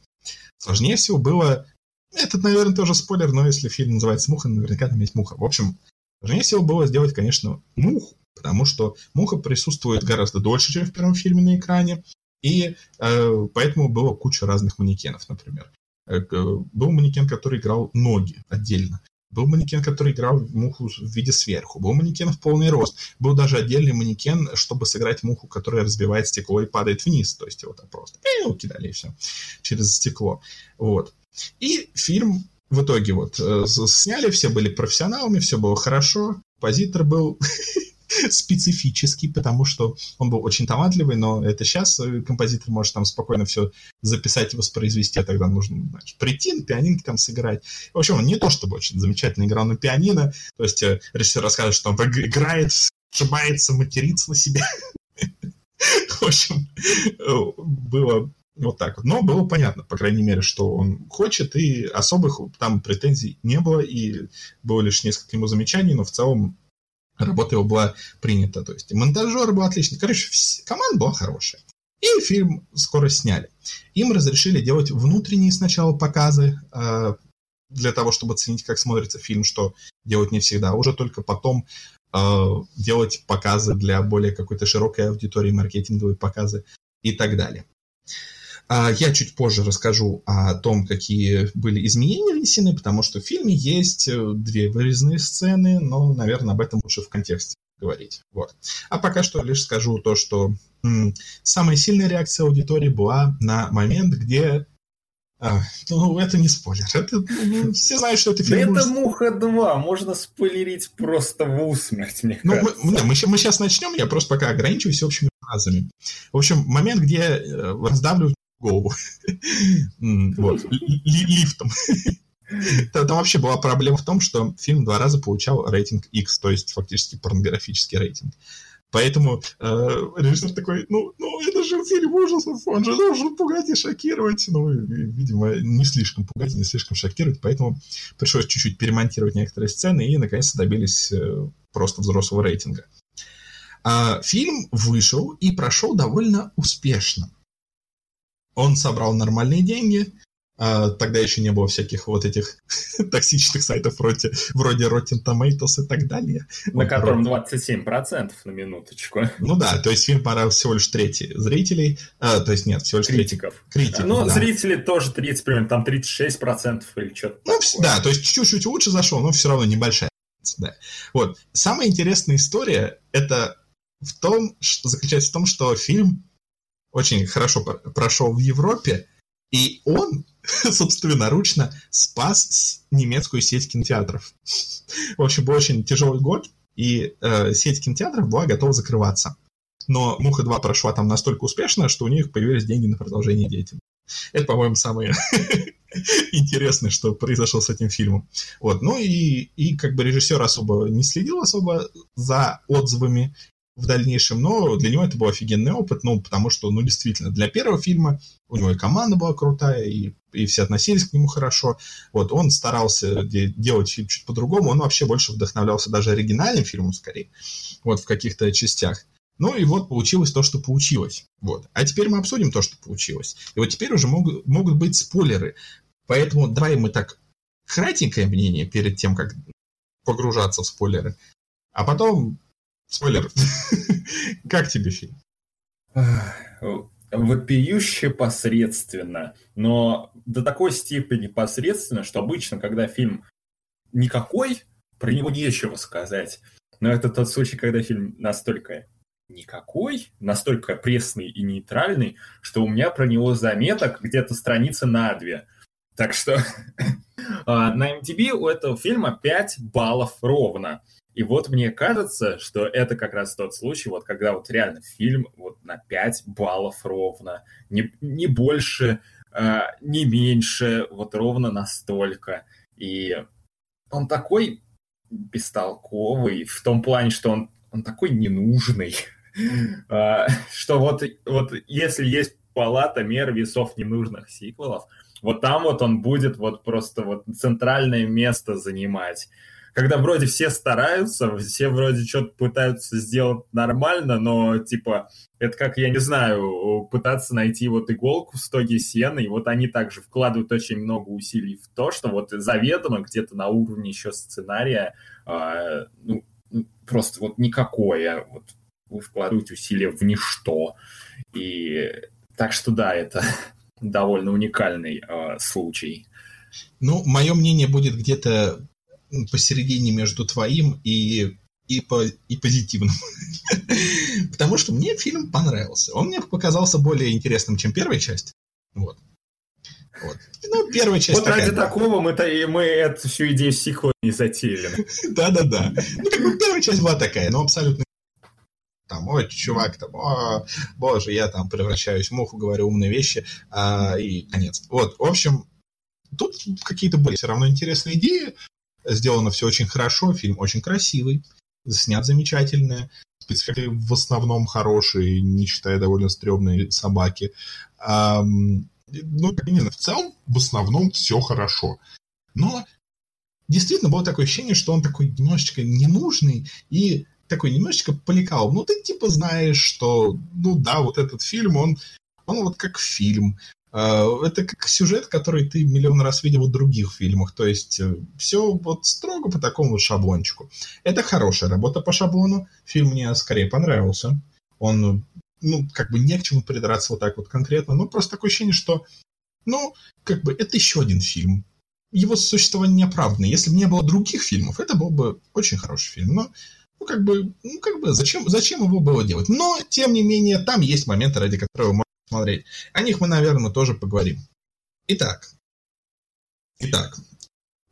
Сложнее всего было... Это, наверное, тоже спойлер, но если фильм называется «Муха», наверняка там есть муха. В общем, Сложнее всего было сделать, конечно, муху, потому что муха присутствует гораздо дольше, чем в первом фильме на экране, и э, поэтому было куча разных манекенов, например. Э, был манекен, который играл ноги отдельно. Был манекен, который играл муху в виде сверху. Был манекен в полный рост. Был даже отдельный манекен, чтобы сыграть муху, которая разбивает стекло и падает вниз. То есть его там просто его кидали и все через стекло. Вот. И фильм в итоге вот э, сняли, все были профессионалами, все было хорошо. Композитор был специфический, потому что он был очень талантливый, но это сейчас э, композитор может там спокойно все записать и воспроизвести, а тогда нужно знаешь, прийти на пианинке там сыграть. В общем, он не то чтобы очень замечательно играл на пианино, то есть э, режиссер рассказывает, что он играет, ошибается, матерится на себя. В общем, было вот так вот. Но было понятно, по крайней мере, что он хочет, и особых там претензий не было, и было лишь несколько ему замечаний, но в целом работа его была принята. То есть монтажер был отличный. Короче, команда была хорошая. И фильм скоро сняли. Им разрешили делать внутренние сначала показы э, для того, чтобы оценить, как смотрится фильм, что делать не всегда. Уже только потом э, делать показы для более какой-то широкой аудитории, маркетинговые показы и так далее. А, я чуть позже расскажу о том, какие были изменения внесены, потому что в фильме есть э, две вырезанные сцены, но, наверное, об этом лучше в контексте говорить. Вот. А пока что лишь скажу то, что м, самая сильная реакция аудитории была на момент, где а, ну, это не спойлер. Это, ну, все знают, что это фильм. Да это «Муха 2». Можно спойлерить просто в усмерть, мне ну, кажется. Мы, мы, мы сейчас начнем, я просто пока ограничиваюсь общими фразами. В общем, момент, где э, раздавливают голову. Вот. Лифтом. Там вообще была проблема в том, что фильм два раза получал рейтинг X, то есть фактически порнографический рейтинг. Поэтому э, режиссер такой, ну, ну, это же фильм ужасов, он же должен пугать и шокировать. Ну, видимо, не слишком пугать, не слишком шокировать, поэтому пришлось чуть-чуть перемонтировать некоторые сцены и, наконец-то, добились э, просто взрослого рейтинга. А, фильм вышел и прошел довольно успешно. Он собрал нормальные деньги, а, тогда еще не было всяких вот этих токсичных сайтов вроде, вроде Rotten Tomatoes и так далее. На вот, котором 27% на минуточку. Ну да, то есть фильм понравился всего лишь трети зрителей, а, то есть нет, всего лишь критиков. Трети, критиков ну, да. зрители тоже 30, примерно, там 36% или что-то ну, такое. Да, то есть чуть-чуть лучше зашел, но все равно небольшая. Да. Вот. Самая интересная история это в том, что заключается в том, что фильм очень хорошо прошел в Европе, И он собственноручно спас немецкую сеть кинотеатров. В общем, был очень тяжелый год, и э, сеть кинотеатров была готова закрываться. Но «Муха-2» прошла там настолько успешно, что у них появились деньги на продолжение деятельности. Это, по-моему, самое интересное, что произошло с этим фильмом. Вот. Ну и, и как бы режиссер особо не следил особо за отзывами в дальнейшем, но для него это был офигенный опыт, ну, потому что, ну, действительно, для первого фильма у него и команда была крутая, и, и все относились к нему хорошо. Вот, он старался де- делать фильм чуть по-другому, он вообще больше вдохновлялся даже оригинальным фильмом, скорее, вот, в каких-то частях. Ну и вот получилось то, что получилось. Вот. А теперь мы обсудим то, что получилось. И вот теперь уже могут, могут быть спойлеры. Поэтому давай мы так кратенькое мнение перед тем, как погружаться в спойлеры. А потом спойлер. как тебе фильм? Вопиюще посредственно. Но до такой степени посредственно, что обычно, когда фильм никакой, про него нечего сказать. Но это тот случай, когда фильм настолько никакой, настолько пресный и нейтральный, что у меня про него заметок где-то страницы на две. Так что а, на MTV у этого фильма 5 баллов ровно. И вот мне кажется, что это как раз тот случай, вот когда вот реально фильм вот на 5 баллов ровно, не, не больше, э, не меньше, вот ровно настолько. И он такой бестолковый в том плане, что он, он такой ненужный. А, что вот, вот если есть палата мер весов ненужных сиквелов, вот там вот он будет вот просто вот центральное место занимать. Когда вроде все стараются, все вроде что-то пытаются сделать нормально, но типа это как, я не знаю, пытаться найти вот иголку в стоге сена, и вот они также вкладывают очень много усилий в то, что вот заведомо где-то на уровне еще сценария э, ну, просто вот никакое, вот вы вкладываете усилия в ничто. И так что да, это довольно уникальный э, случай. Ну, мое мнение будет где-то посередине между твоим и и, по, и позитивным. Потому что мне фильм понравился. Он мне показался более интересным, чем первая часть. Вот. Вот. Ну, первая часть. Вот такая, ради да. такого мы, мы эту всю идею сиквела не затеяли. Да-да-да. Ну, как бы первая часть была такая, но абсолютно там, ой, чувак, там, о, боже, я там превращаюсь в муху, говорю умные вещи, а, и конец. Вот, в общем, тут какие-то были все равно интересные идеи, сделано все очень хорошо, фильм очень красивый, снят замечательно, спецэффекты в основном хорошие, не считая довольно стрёмные собаки. Ну, в целом, в основном все хорошо. Но действительно было такое ощущение, что он такой немножечко ненужный и такой немножечко поликал. Ну, ты типа знаешь, что, ну да, вот этот фильм, он, он вот как фильм. А, это как сюжет, который ты миллион раз видел в других фильмах. То есть э, все вот строго по такому вот шаблончику. Это хорошая работа по шаблону. Фильм мне скорее понравился. Он, ну, как бы не к чему придраться вот так вот конкретно. Ну, просто такое ощущение, что, ну, как бы это еще один фильм. Его существование не оправдано. Если бы не было других фильмов, это был бы очень хороший фильм. Но ну, как бы, ну, как бы, зачем, зачем его было делать? Но, тем не менее, там есть моменты, ради которых можно смотреть. О них мы, наверное, тоже поговорим. Итак, итак,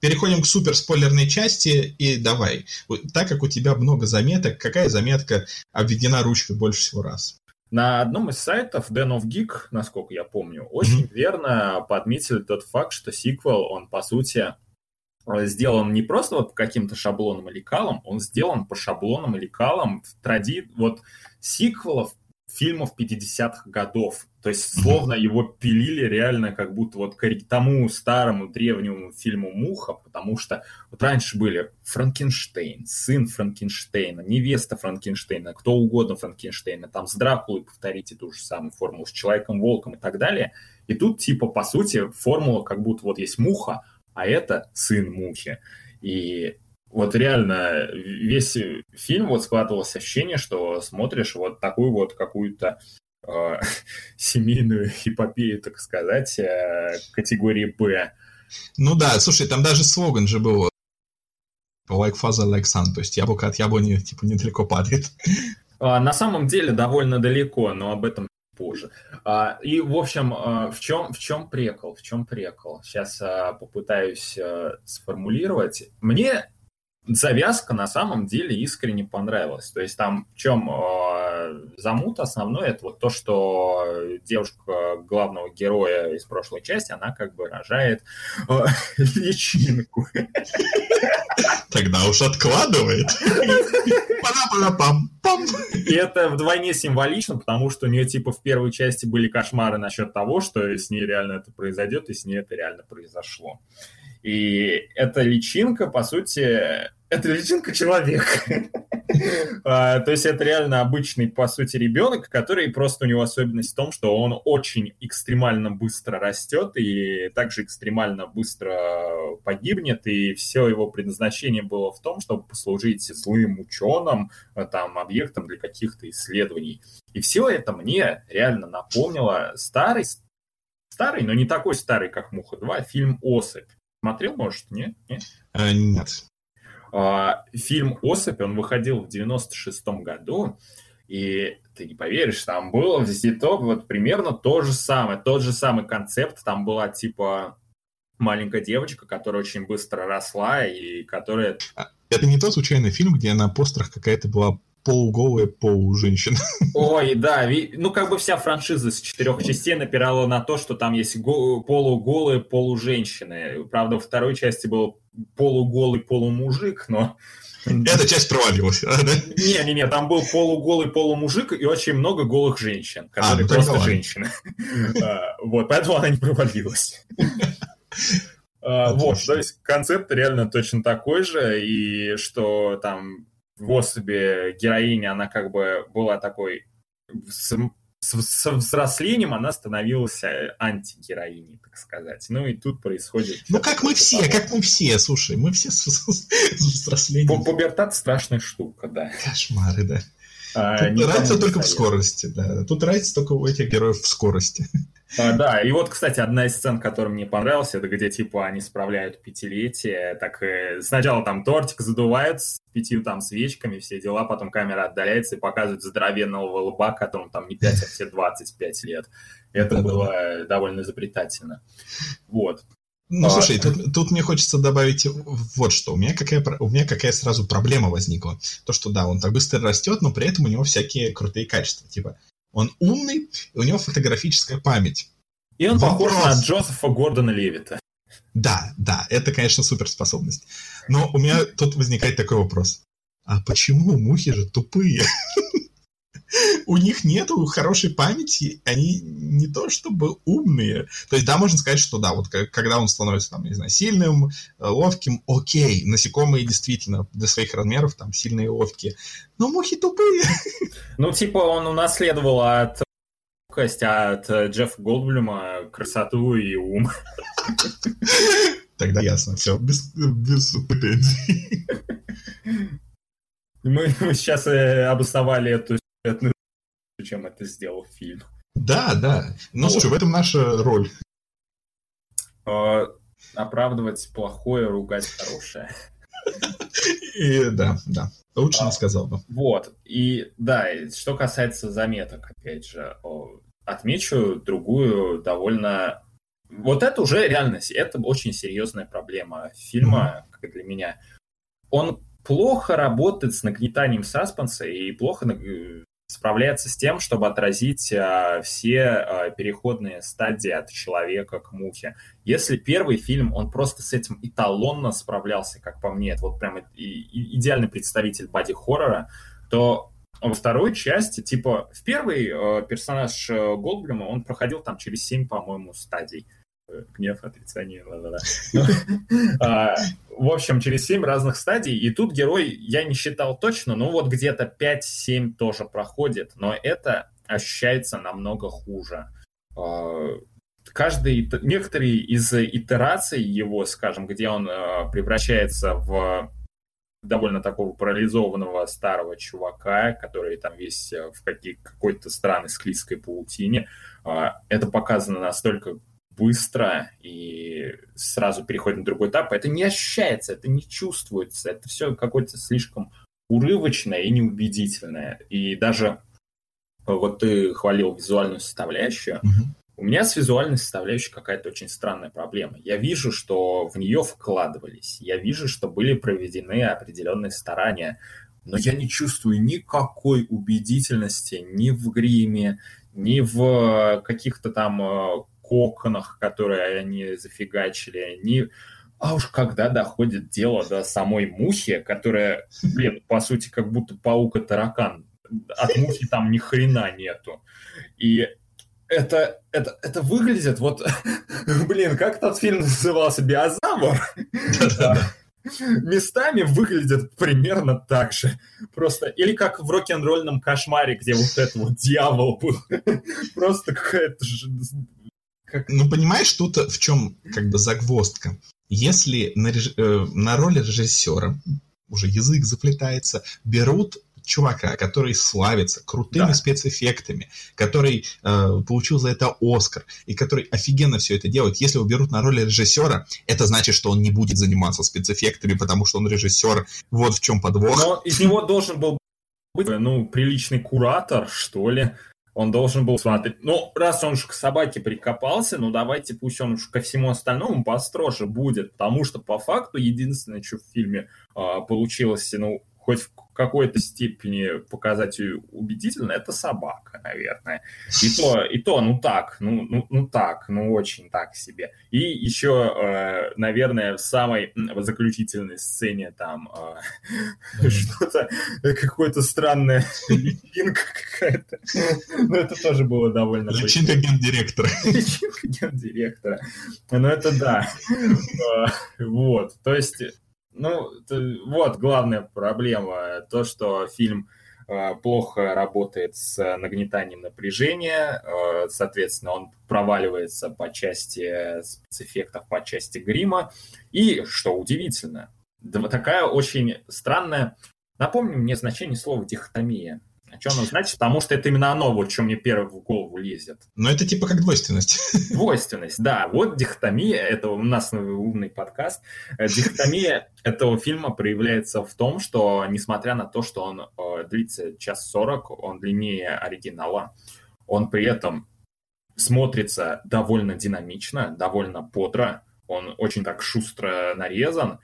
переходим к супер спойлерной части, и давай. Так как у тебя много заметок, какая заметка обведена ручкой больше всего раз? На одном из сайтов Den of Geek, насколько я помню, очень mm-hmm. верно подметили тот факт, что сиквел, он, по сути, сделан не просто вот по каким-то шаблонам или калам, он сделан по шаблонам или калам в тради вот сиквелов фильмов 50-х годов. То есть, словно его пилили реально как будто вот к тому старому древнему фильму «Муха», потому что вот раньше были Франкенштейн, сын Франкенштейна, невеста Франкенштейна, кто угодно Франкенштейна, там с Дракулой повторите ту же самую формулу, с Человеком-волком и так далее. И тут, типа, по сути, формула как будто вот есть «Муха», а это сын мухи. И вот реально весь фильм вот складывалось ощущение, что смотришь вот такую вот какую-то э, семейную эпопею, так сказать, э, категории «Б». Ну да, слушай, там даже слоган же был «Like father, like son», то есть яблоко от яблони типа недалеко падает. А, на самом деле довольно далеко, но об этом позже. А, и, в общем, а, в чем, в чем прикол? В чем прикол? Сейчас а, попытаюсь а, сформулировать. Мне завязка на самом деле искренне понравилась. То есть там в чем э, замут основной, это вот то, что девушка главного героя из прошлой части, она как бы рожает э, личинку. Тогда уж откладывает. И это вдвойне символично, потому что у нее типа в первой части были кошмары насчет того, что с ней реально это произойдет, и с ней это реально произошло. И эта личинка, по сути, это личинка человека. А, то есть это реально обычный, по сути, ребенок, который просто у него особенность в том, что он очень экстремально быстро растет и также экстремально быстро погибнет, и все его предназначение было в том, чтобы послужить злым ученым, а, там, объектом для каких-то исследований. И все это мне реально напомнило старый, старый, но не такой старый, как «Муха-2», фильм «Особь». Смотрел, может? Нет. А, нет. А, фильм «Особь», он выходил в 96-м году, и ты не поверишь, там было взято вот примерно то же самое, тот же самый концепт, там была типа маленькая девочка, которая очень быстро росла и которая... А, это не тот случайный фильм, где на постерах какая-то была полуголая полуженщина. Ой, да, ну как бы вся франшиза с четырех частей напирала на то, что там есть полуголые полуженщины. Правда, во второй части был полуголый полумужик, но... Эта часть провалилась, да? Не-не-не, там был полуголый полумужик и очень много голых женщин, а, которые а, ну, просто женщины. Вот, поэтому она не провалилась. А, вот, то есть концепт реально точно такой же, и что там в особи героиня, она как бы была такой с, с взрослением она становилась э, антигероиней, так сказать. Ну и тут происходит... Ну как мы все, того. как мы все, слушай, мы все с, с, с взрослением. Пубертат страшная штука, да. Кошмары, да. А, Тут разница только в скорости, да. Тут разница только у этих героев в скорости. А, да, и вот, кстати, одна из сцен, которая мне понравилась, это где, типа, они справляют пятилетие, так э, сначала там тортик задувают с пятью там свечками, все дела, потом камера отдаляется и показывает здоровенного лба, которому там не 5, а все 25 лет. Это было довольно изобретательно. Вот. Ну, а, слушай, тут, тут мне хочется добавить вот что. У меня, какая, у меня какая сразу проблема возникла. То, что да, он так быстро растет, но при этом у него всякие крутые качества. Типа, он умный, и у него фотографическая память. И он Вопрос... похож на Джозефа Гордона Левита. Да, да, это, конечно, суперспособность. Но у меня тут возникает такой вопрос. А почему мухи же тупые? у них нету хорошей памяти, они не то чтобы умные. То есть, да, можно сказать, что да, вот когда он становится, там, не знаю, сильным, э, ловким, окей, насекомые действительно для своих размеров там сильные и ловкие, но мухи тупые. Ну, типа, он унаследовал от от Джеффа Голдблюма красоту и ум. Тогда ясно, все, без, без претензий. Мы, мы сейчас э, обосновали эту чем это сделал фильм. Да, да. Ну, слушай, в этом наша роль. Э, оправдывать плохое, ругать хорошее. И, да, да. Лучше а, не сказал бы. Вот. И да, что касается заметок, опять же, отмечу другую довольно... Вот это уже реальность, это очень серьезная проблема фильма, mm-hmm. как для меня. Он плохо работает с нагнетанием саспенса и плохо справляется с тем, чтобы отразить а, все а, переходные стадии от человека к мухе. Если первый фильм, он просто с этим эталонно справлялся, как по мне, это вот прям и, и, идеальный представитель боди-хоррора, то во второй части, типа, в первый э, персонаж э, Голдблюма, он проходил там через семь, по-моему, стадий. Э, гнев, отрицание, ла-ла-ла. А, в общем, через 7 разных стадий, и тут герой, я не считал точно, но вот где-то 5-7 тоже проходит, но это ощущается намного хуже. А, каждый, некоторые из итераций его, скажем, где он а, превращается в довольно такого парализованного старого чувака, который там весь в какой- какой-то странной склизкой паутине, это показано настолько быстро и сразу переходит на другой этап. Это не ощущается, это не чувствуется. Это все какое-то слишком урывочное и неубедительное. И даже вот ты хвалил визуальную составляющую, у меня с визуальной составляющей какая-то очень странная проблема. Я вижу, что в нее вкладывались, я вижу, что были проведены определенные старания, но я не чувствую никакой убедительности ни в гриме, ни в э, каких-то там э, коконах, которые они зафигачили, ни... А уж когда доходит дело до самой мухи, которая, блин, по сути, как будто паук и таракан. От мухи там ни хрена нету. И это, это, это выглядит вот... Блин, как тот фильм назывался? Биозавр? Местами выглядит примерно так же. Просто... Или как в рок-н-ролльном кошмаре, где вот этот вот дьявол был. Просто какая-то... как- Ну, понимаешь, тут в чем как бы загвоздка. Если на, реж- э, на роли режиссера, уже язык заплетается, берут чувака, который славится крутыми Да. спецэффектами, который э, получил за это Оскар, и который офигенно все это делает. Если его берут на роли режиссера, это значит, что он не будет заниматься спецэффектами, потому что он режиссер. Вот в чем подвох. Но из него должен был быть, ну, приличный куратор, что ли. Он должен был смотреть. Ну, раз он уж к собаке прикопался, ну давайте пусть он уж ко всему остальному построже будет. Потому что по факту единственное, что в фильме а, получилось, ну, хоть в какой-то степени показать убедительно, это собака, наверное. И то, и то, ну так, ну, ну, ну так, ну очень так себе. И еще, э, наверное, в самой заключительной сцене там э, что-то, э, какое-то странное личинка какая-то. Ну, это тоже было довольно... Личинка гендиректора. Личинка гендиректора. Ну, это да. А, Вот, то есть, ну, вот главная проблема. То, что фильм э, плохо работает с нагнетанием напряжения, э, соответственно, он проваливается по части спецэффектов, по части грима. И, что удивительно, такая очень странная... Напомни мне значение слова «дихотомия». А что оно значит? Потому что это именно оно, вот что мне первое в голову лезет. Но это типа как двойственность. Двойственность, да. Вот дихотомия, это у нас умный подкаст. Э, Дихотомия этого фильма проявляется в том, что, несмотря на то, что он э, длится час сорок, он длиннее оригинала, он при этом смотрится довольно динамично, довольно бодро, он очень так шустро нарезан,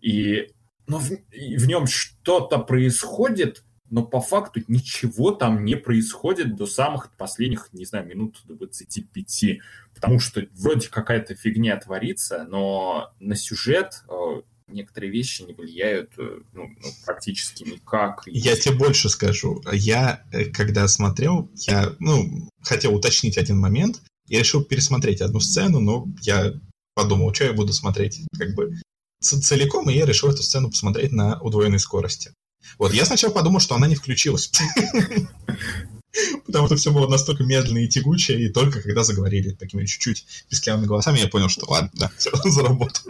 и, ну, в, и в нем что-то происходит, но по факту ничего там не происходит до самых последних, не знаю, минут 25. Потому что вроде какая-то фигня творится, но на сюжет э, некоторые вещи не влияют э, ну, ну, практически никак. Я тебе больше скажу. Я, э, когда смотрел, я, ну, хотел уточнить один момент. Я решил пересмотреть одну сцену, но я подумал, что я буду смотреть как бы целиком, и я решил эту сцену посмотреть на удвоенной скорости. Вот, я сначала подумал, что она не включилась. Потому что все было настолько медленно и тягуче, и только когда заговорили такими чуть-чуть писклявыми голосами, я понял, что ладно, да, все, заработал.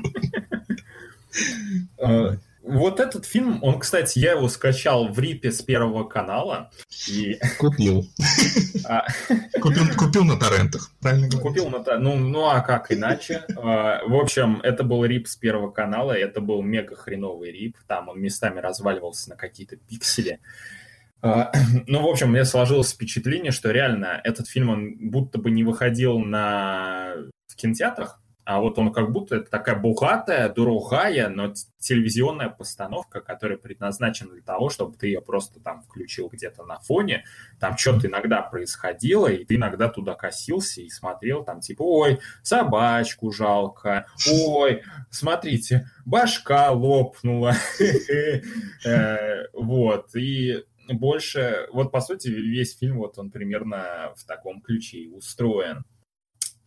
Вот этот фильм, он, кстати, я его скачал в Рипе с Первого канала, и Купил. а, Купил, купил на торрентах, правильно говорю? Купил на та- ну, ну а как иначе? А, В общем, это был рип с первого канала, это был мега хреновый рип, там он местами разваливался на какие-то пиксели. А, Ну, в общем, меня сложилось впечатление, что реально этот фильм, он будто бы не выходил на в кинотеатрах, а вот он как будто это такая богатая, дорогая, но телевизионная постановка, которая предназначена для того, чтобы ты ее просто там включил где-то на фоне, там что-то иногда происходило, и ты иногда туда косился и смотрел там типа, ой, собачку жалко, ой, смотрите, башка лопнула, Э, вот, и больше, вот по сути весь фильм вот он примерно в таком ключе и устроен.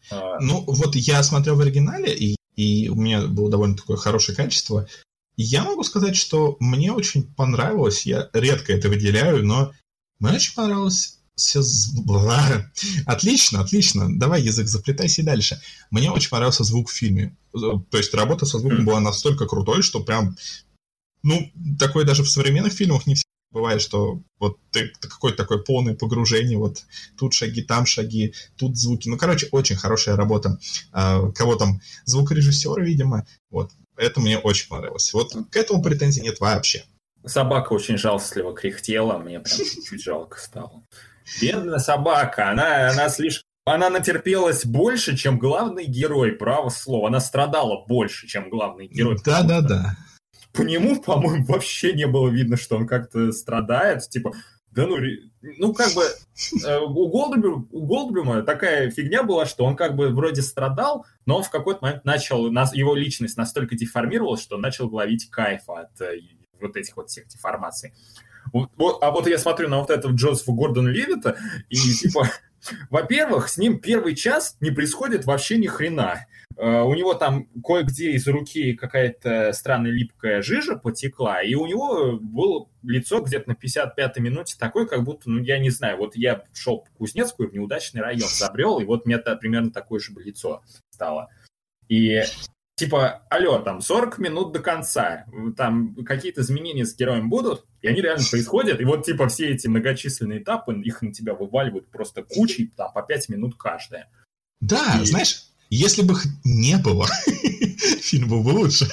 А, Ну, вот я смотрел в оригинале, и, и у меня было довольно такое хорошее качество. Я могу сказать, что мне очень понравилось, я редко это выделяю, но мне очень понравилось все... Отлично, отлично. Давай язык заплетайся и дальше. Мне очень понравился звук в фильме. То есть работа со звуком была настолько крутой, что прям... Ну, такое даже в современных фильмах не бывает, что вот ты, ты какое-то такое полное погружение, вот тут шаги, там шаги, тут звуки. Ну, короче, очень хорошая работа. А, кого там? Звукорежиссера, видимо. Вот. Это мне очень понравилось. Вот к этому претензий нет вообще. Собака очень жалостливо кряхтела, мне прям чуть-чуть жалко стало. Бедная собака, она, она слишком... Она натерпелась больше, чем главный герой, право слово. Она страдала больше, чем главный герой. Да-да-да. По нему, по-моему, вообще не было видно, что он как-то страдает. Типа, да ну, ну как бы э, у, Голдблюма, у Голдблюма такая фигня была, что он как бы вроде страдал, но он в какой-то момент начал, его личность настолько деформировалась, что он начал ловить кайфа от э, вот этих вот всех деформаций. Вот, а вот я смотрю на вот этого Джозефа Гордона Левита, и типа, во-первых, с ним первый час не происходит вообще ни хрена. Uh, у него там кое-где из руки какая-то странная липкая жижа потекла, и у него было лицо где-то на 55-й минуте такое, как будто, ну, я не знаю, вот я шел в Кузнецкую в неудачный район, забрел, и вот у меня примерно такое же лицо стало. И типа, алло, там 40 минут до конца, там какие-то изменения с героем будут, и они реально происходят, и вот типа все эти многочисленные этапы, их на тебя вываливают просто кучей, там по 5 минут каждая. Да, и... знаешь, если бы их не было, фильм был бы лучше.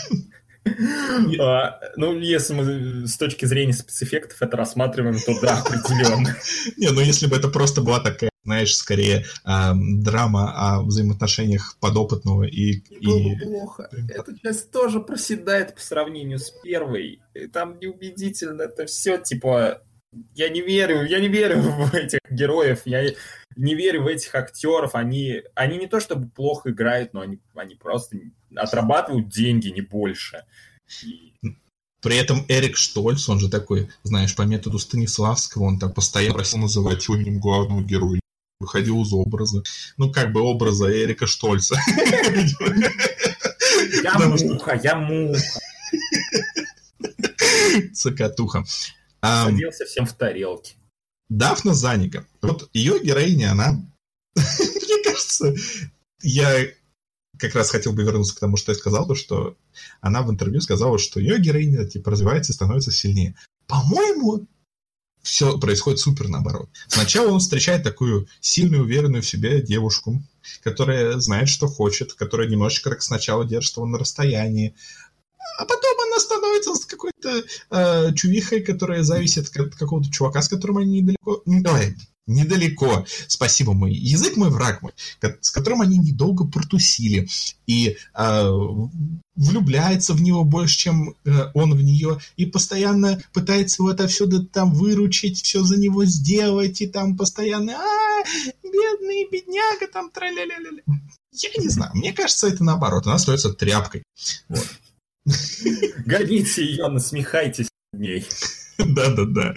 А, ну, если мы с точки зрения спецэффектов это рассматриваем, то да, определенно. Не, ну если бы это просто была такая, знаешь, скорее драма о взаимоотношениях подопытного и... и... плохо. Эта часть тоже проседает по сравнению с первой. Там неубедительно это все, типа... Я не верю, я не верю в этих героев, я не верю в этих актеров, они, они не то чтобы плохо играют, но они, они просто отрабатывают деньги, не больше. При этом Эрик Штольц, он же такой, знаешь, по методу Станиславского, он так постоянно просил называть его именем главного героя. Выходил из образа. Ну, как бы образа Эрика Штольца. Я муха, я муха. Цокотуха. Садился всем в тарелке. Дафна Заника. Вот ее героиня, она... Мне кажется, я как раз хотел бы вернуться к тому, что я сказал, то, что она в интервью сказала, что ее героиня типа развивается и становится сильнее. По-моему, все происходит супер наоборот. Сначала он встречает такую сильную, уверенную в себе девушку, которая знает, что хочет, которая немножечко так сначала держит его на расстоянии, а потом она становится какой-то э, чувихой, которая зависит от какого-то чувака, с которым они недалеко... Давай, недалеко. Спасибо, мой язык мой враг мой, с которым они недолго протусили. И э, влюбляется в него больше, чем э, он в нее, и постоянно пытается его отовсюду там выручить, все за него сделать, и там постоянно а бедный бедняга, там тра-ля-ля-ля. Я не знаю, мне кажется, это наоборот, она остается тряпкой. Вот. Гоните ее, насмехайтесь над ней. Да-да-да.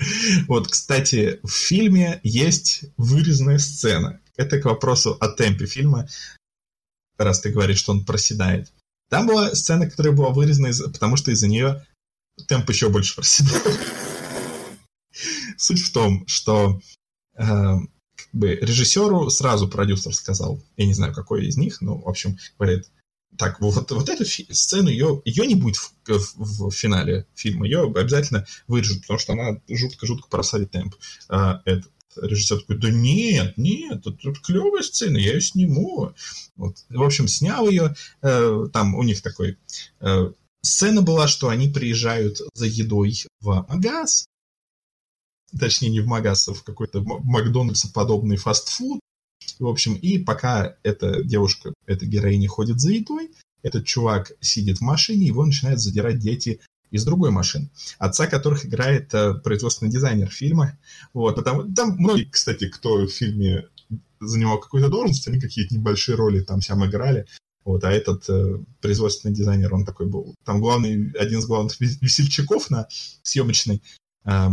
Вот, кстати, в фильме есть вырезанная сцена. Это к вопросу о темпе фильма, раз ты говоришь, что он проседает. Там была сцена, которая была вырезана, из... потому что из-за нее темп еще больше проседал. Суть в том, что э, как бы режиссеру сразу продюсер сказал, я не знаю, какой из них, но, в общем, говорит, так, вот, вот эту сцену, ее, ее не будет в, в, в финале фильма, ее обязательно вырежут, потому что она жутко-жутко просадит темп. А, этот режиссер такой, да нет, нет, тут, тут клевая сцена, я ее сниму. Вот. В общем, снял ее, э, там у них такой... Э, сцена была, что они приезжают за едой в магаз, точнее не в магаз, а в какой-то Макдональдс подобный фастфуд, в общем, и пока эта девушка, эта героиня ходит за едой, этот чувак сидит в машине, его начинают задирать дети из другой машины, отца которых играет э, производственный дизайнер фильма. Вот, потому, там многие, кстати, кто в фильме занимал какую-то должность, они какие-то небольшие роли там сам играли. Вот, а этот э, производственный дизайнер, он такой был. Там главный, один из главных весельчаков на съемочной э,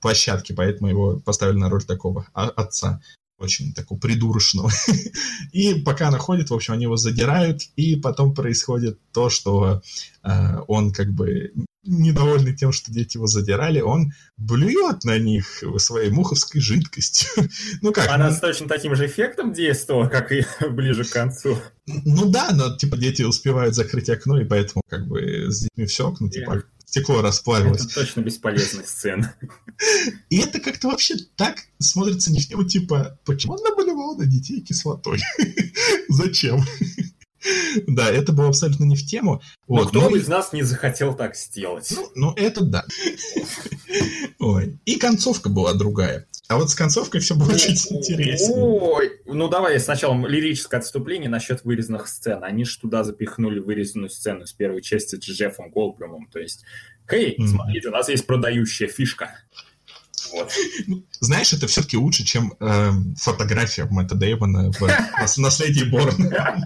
площадке, поэтому его поставили на роль такого а, отца очень такого придурочного. И пока она ходит, в общем, они его задирают, и потом происходит то, что э, он как бы недовольный тем, что дети его задирали, он блюет на них своей муховской жидкостью. ну как? Она ну... с точно таким же эффектом действовала, как и ближе к концу. Ну да, но типа дети успевают закрыть окно, и поэтому как бы с детьми все окно, типа стекло расплавилось. Это точно бесполезная сцена. И это как-то вообще так смотрится не в тему, типа, почему он наболевал на детей кислотой? Зачем? Да, это было абсолютно не в тему. Но вот, кто но... из нас не захотел так сделать? Ну, ну, это да. Ой. И концовка была другая. А вот с концовкой все было чуть интереснее. Ой, ну давай сначала лирическое отступление насчет вырезанных сцен. Они же туда запихнули вырезанную сцену с первой части с Джеффом Голдблюмом. То есть, хей, mm-hmm. смотрите, у нас есть продающая фишка. Вот. Ну, знаешь, это все-таки лучше, чем э, фотография Мэтта Дэйвона в «Наследии Борна».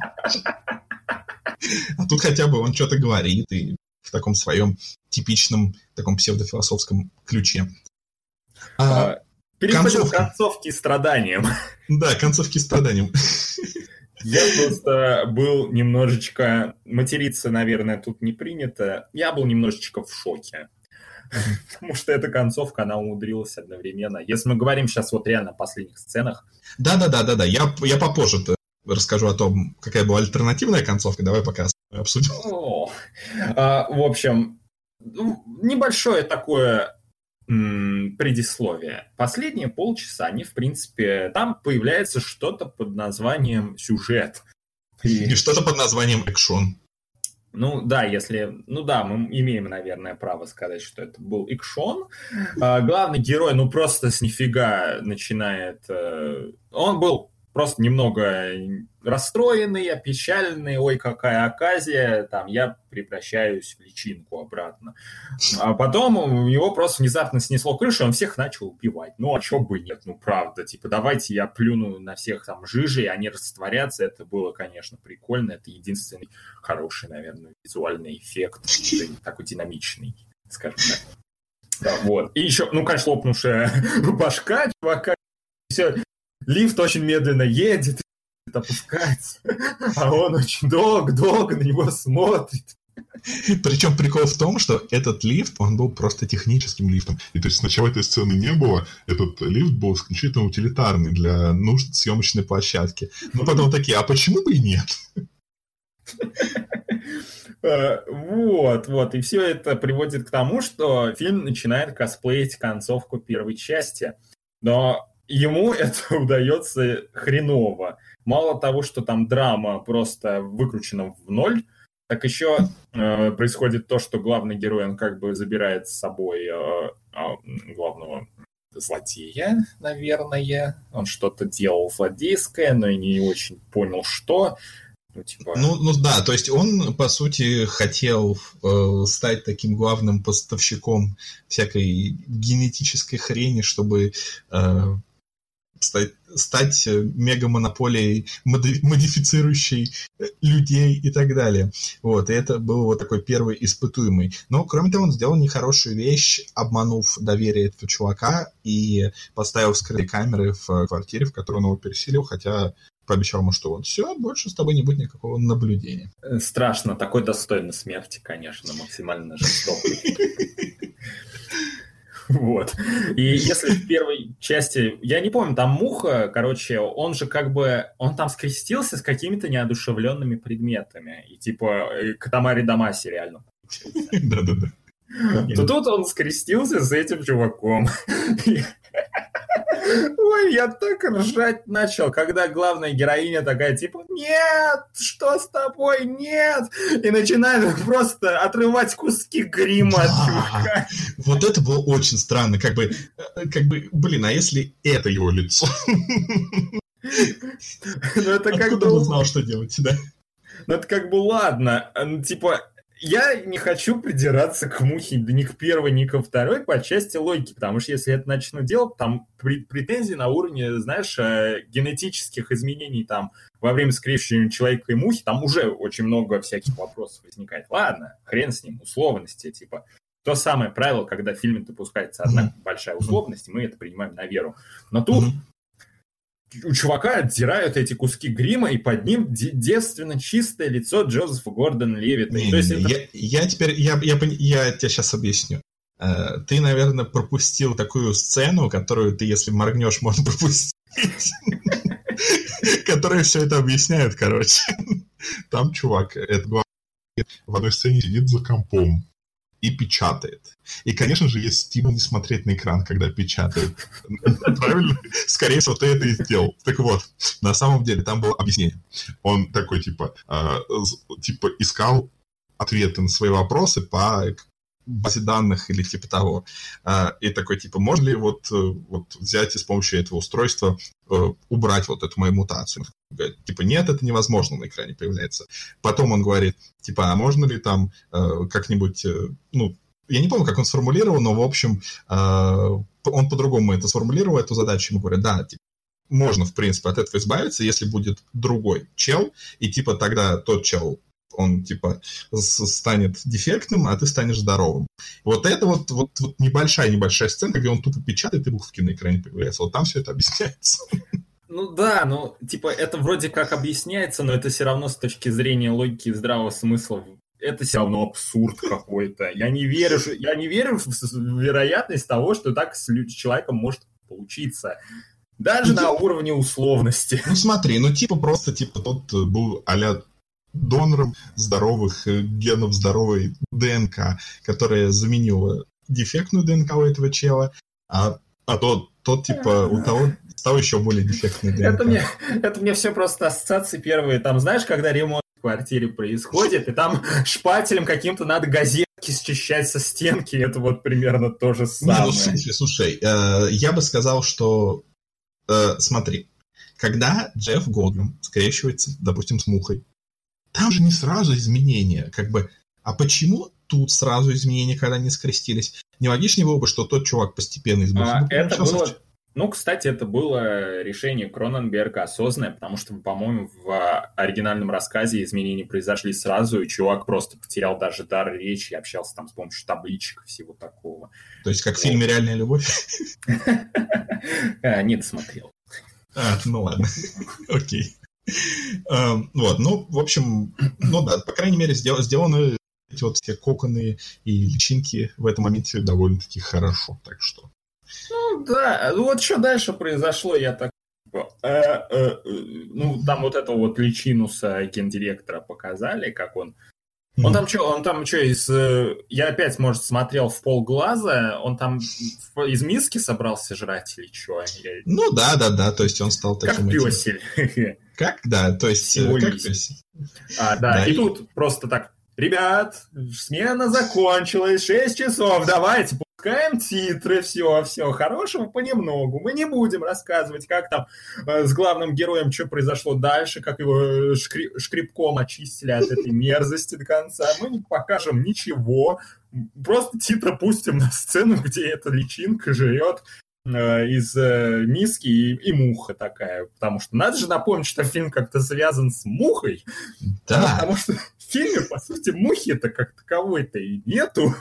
А тут хотя бы он что-то говорит и в таком своем типичном таком псевдофилософском ключе. А, а Переходим к концовке страданием. Да, концовки страданием. Я просто был немножечко... Материться, наверное, тут не принято. Я был немножечко в шоке. Потому что эта концовка, она умудрилась одновременно. Если мы говорим сейчас вот реально о последних сценах. Да-да-да-да-да. Я, я попозже расскажу о том, какая была альтернативная концовка. Давай пока обсудим. О, а, в общем, небольшое такое предисловие. Последние полчаса они, в принципе, там появляется что-то под названием сюжет. И, И что-то под названием экшон. Ну да, если... Ну да, мы имеем, наверное, право сказать, что это был экшон. А, главный герой, ну просто с нифига начинает... Э, он был просто немного расстроенный, опечаленный, ой, какая оказия, там, я превращаюсь в личинку обратно. А потом у него просто внезапно снесло крышу, он всех начал убивать. Ну, а чё бы нет, ну, правда, типа, давайте я плюну на всех там жижи, и они растворятся, это было, конечно, прикольно, это единственный хороший, наверное, визуальный эффект, такой динамичный, скажем так. Да, вот. И еще, ну, конечно, лопнувшая башка чувака, все, лифт очень медленно едет, опускается, а он очень долго-долго на него смотрит. Причем прикол в том, что этот лифт, он был просто техническим лифтом. И то есть сначала этой сцены не было, этот лифт был исключительно утилитарный для нужд съемочной площадки. Но потом такие, а почему бы и нет? А, вот, вот. И все это приводит к тому, что фильм начинает косплеить концовку первой части. Но ему это удается хреново. Мало того, что там драма просто выкручена в ноль, так еще э, происходит то, что главный герой, он как бы забирает с собой э, э, главного злодея, наверное. Он что-то делал злодейское, но и не очень понял, что. Ну, типа... ну, ну да, то есть он, по сути, хотел э, стать таким главным поставщиком всякой генетической хрени, чтобы э, стать, стать э, мегамонополией, модифицирующей э, людей и так далее. Вот, и это был вот такой первый испытуемый. Но, кроме того, он сделал нехорошую вещь, обманув доверие этого чувака и поставил скрытые камеры в квартире, в которую он его переселил, хотя пообещал ему, что вот все, больше с тобой не будет никакого наблюдения. Э, страшно, такой достойный смерти, конечно, максимально жестокий. Вот. И если в первой части, я не помню, там Муха, короче, он же как бы, он там скрестился с какими-то неодушевленными предметами. И типа Катамари Дамаси реально. Да-да-да. То тут он скрестился с этим чуваком. Ой, я так ржать начал, когда главная героиня такая, типа, нет, что с тобой, нет, и начинает просто отрывать куски грима да, от чувака. Вот это было очень странно, как бы, э, как бы, блин, а если это его лицо? Ну, это как бы... он знал, что делать, да? Ну, это как бы ладно, ну, типа, я не хочу придираться к мухе ни к первой, ни ко второй по части логики, потому что если это начну делать, там претензии на уровне, знаешь, э, генетических изменений там во время скрещивания человека и мухи, там уже очень много всяких вопросов возникает. Ладно, хрен с ним, условности, типа, то самое правило, когда в фильме допускается одна большая условность, и мы это принимаем на веру. Но тут у чувака отдирают эти куски грима, и под ним девственно чистое лицо Джозефа Гордона Левита. Не, не, это... я, я теперь, я, я, я, я тебе сейчас объясню. Э, ты, наверное, пропустил такую сцену, которую ты, если моргнешь, можно пропустить. Которая все это объясняет, короче. Там чувак, это в одной сцене сидит за компом и печатает. И, конечно же, есть стимул не смотреть на экран, когда печатает. Правильно? Скорее всего, ты это и сделал. Так вот, на самом деле, там было объяснение. Он такой, типа, а, типа искал ответы на свои вопросы по базе данных или типа того. А, и такой, типа, можно ли вот, э, вот взять и с помощью этого устройства э, убрать вот эту мою мутацию? Говорит, типа, нет, это невозможно, на экране появляется. Потом он говорит, типа, а можно ли там э, как-нибудь, ну, я не помню, как он сформулировал, но, в общем, он по-другому это сформулировал, эту задачу, ему говорят, да, типа, можно, в принципе, от этого избавиться, если будет другой чел, и типа тогда тот чел он типа станет дефектным, а ты станешь здоровым. Вот это вот, вот, вот небольшая-небольшая сцена, где он тупо печатает и буковки на экране появляются. Вот там все это объясняется. Ну да, ну типа это вроде как объясняется, но это все равно с точки зрения логики и здравого смысла это все равно абсурд какой-то. Я не верю, я не верю в вероятность того, что так с человеком может получиться. Даже ну, на уровне условности. Ну смотри, ну типа просто типа тот был а донором здоровых э, генов здоровой ДНК, которая заменила дефектную ДНК у этого чела, а, а тот, тот типа у того стал еще более дефектный ДНК. Это мне, это мне все просто ассоциации первые. Там, знаешь, когда ремонт в квартире происходит, и там шпателем каким-то надо газетки счищать со стенки, это вот примерно то же самое. Не, ну, слушай, слушай э, я бы сказал, что э, смотри, когда Джефф Голдблюм скрещивается, допустим, с мухой, там же не сразу изменения, как бы, а почему тут сразу изменения, когда они скрестились? Не логичнее было бы, что тот чувак постепенно избавился. А, это было... Ну, кстати, это было решение Кроненберга осознанное, потому что, по-моему, в оригинальном рассказе изменения произошли сразу, и чувак просто потерял даже дар речи и общался там с помощью табличек и всего такого. То есть как в фильме «Реальная любовь»? Не досмотрел. А, ну ладно, окей. Эм, вот, ну, в общем, ну да, по крайней мере, сделаны эти вот все коконы и личинки в этом моменте довольно-таки хорошо, так что... Ну да, ну вот что дальше произошло, я так э, э, э, ну, там вот этого вот личинуса гендиректора показали, как он он там что, он там что, из... Я опять, может, смотрел в полглаза, он там из миски собрался жрать или что? Ну да, да, да, то есть он стал таким... Как песель. Как, да, то есть... Э, как песель. А, да, да и, тут просто так, ребят, смена закончилась, 6 часов, давайте, Пускаем титры, все, все, хорошего понемногу. Мы не будем рассказывать, как там э, с главным героем, что произошло дальше, как его э, шкри- шкребком очистили от этой мерзости до конца. Мы не покажем ничего. Просто титры пустим на сцену, где эта личинка живет э, из э, миски и, и муха такая. Потому что надо же напомнить, что фильм как-то связан с мухой. Да. Потому что фильме, по сути, мухи-то как таковой-то и нету.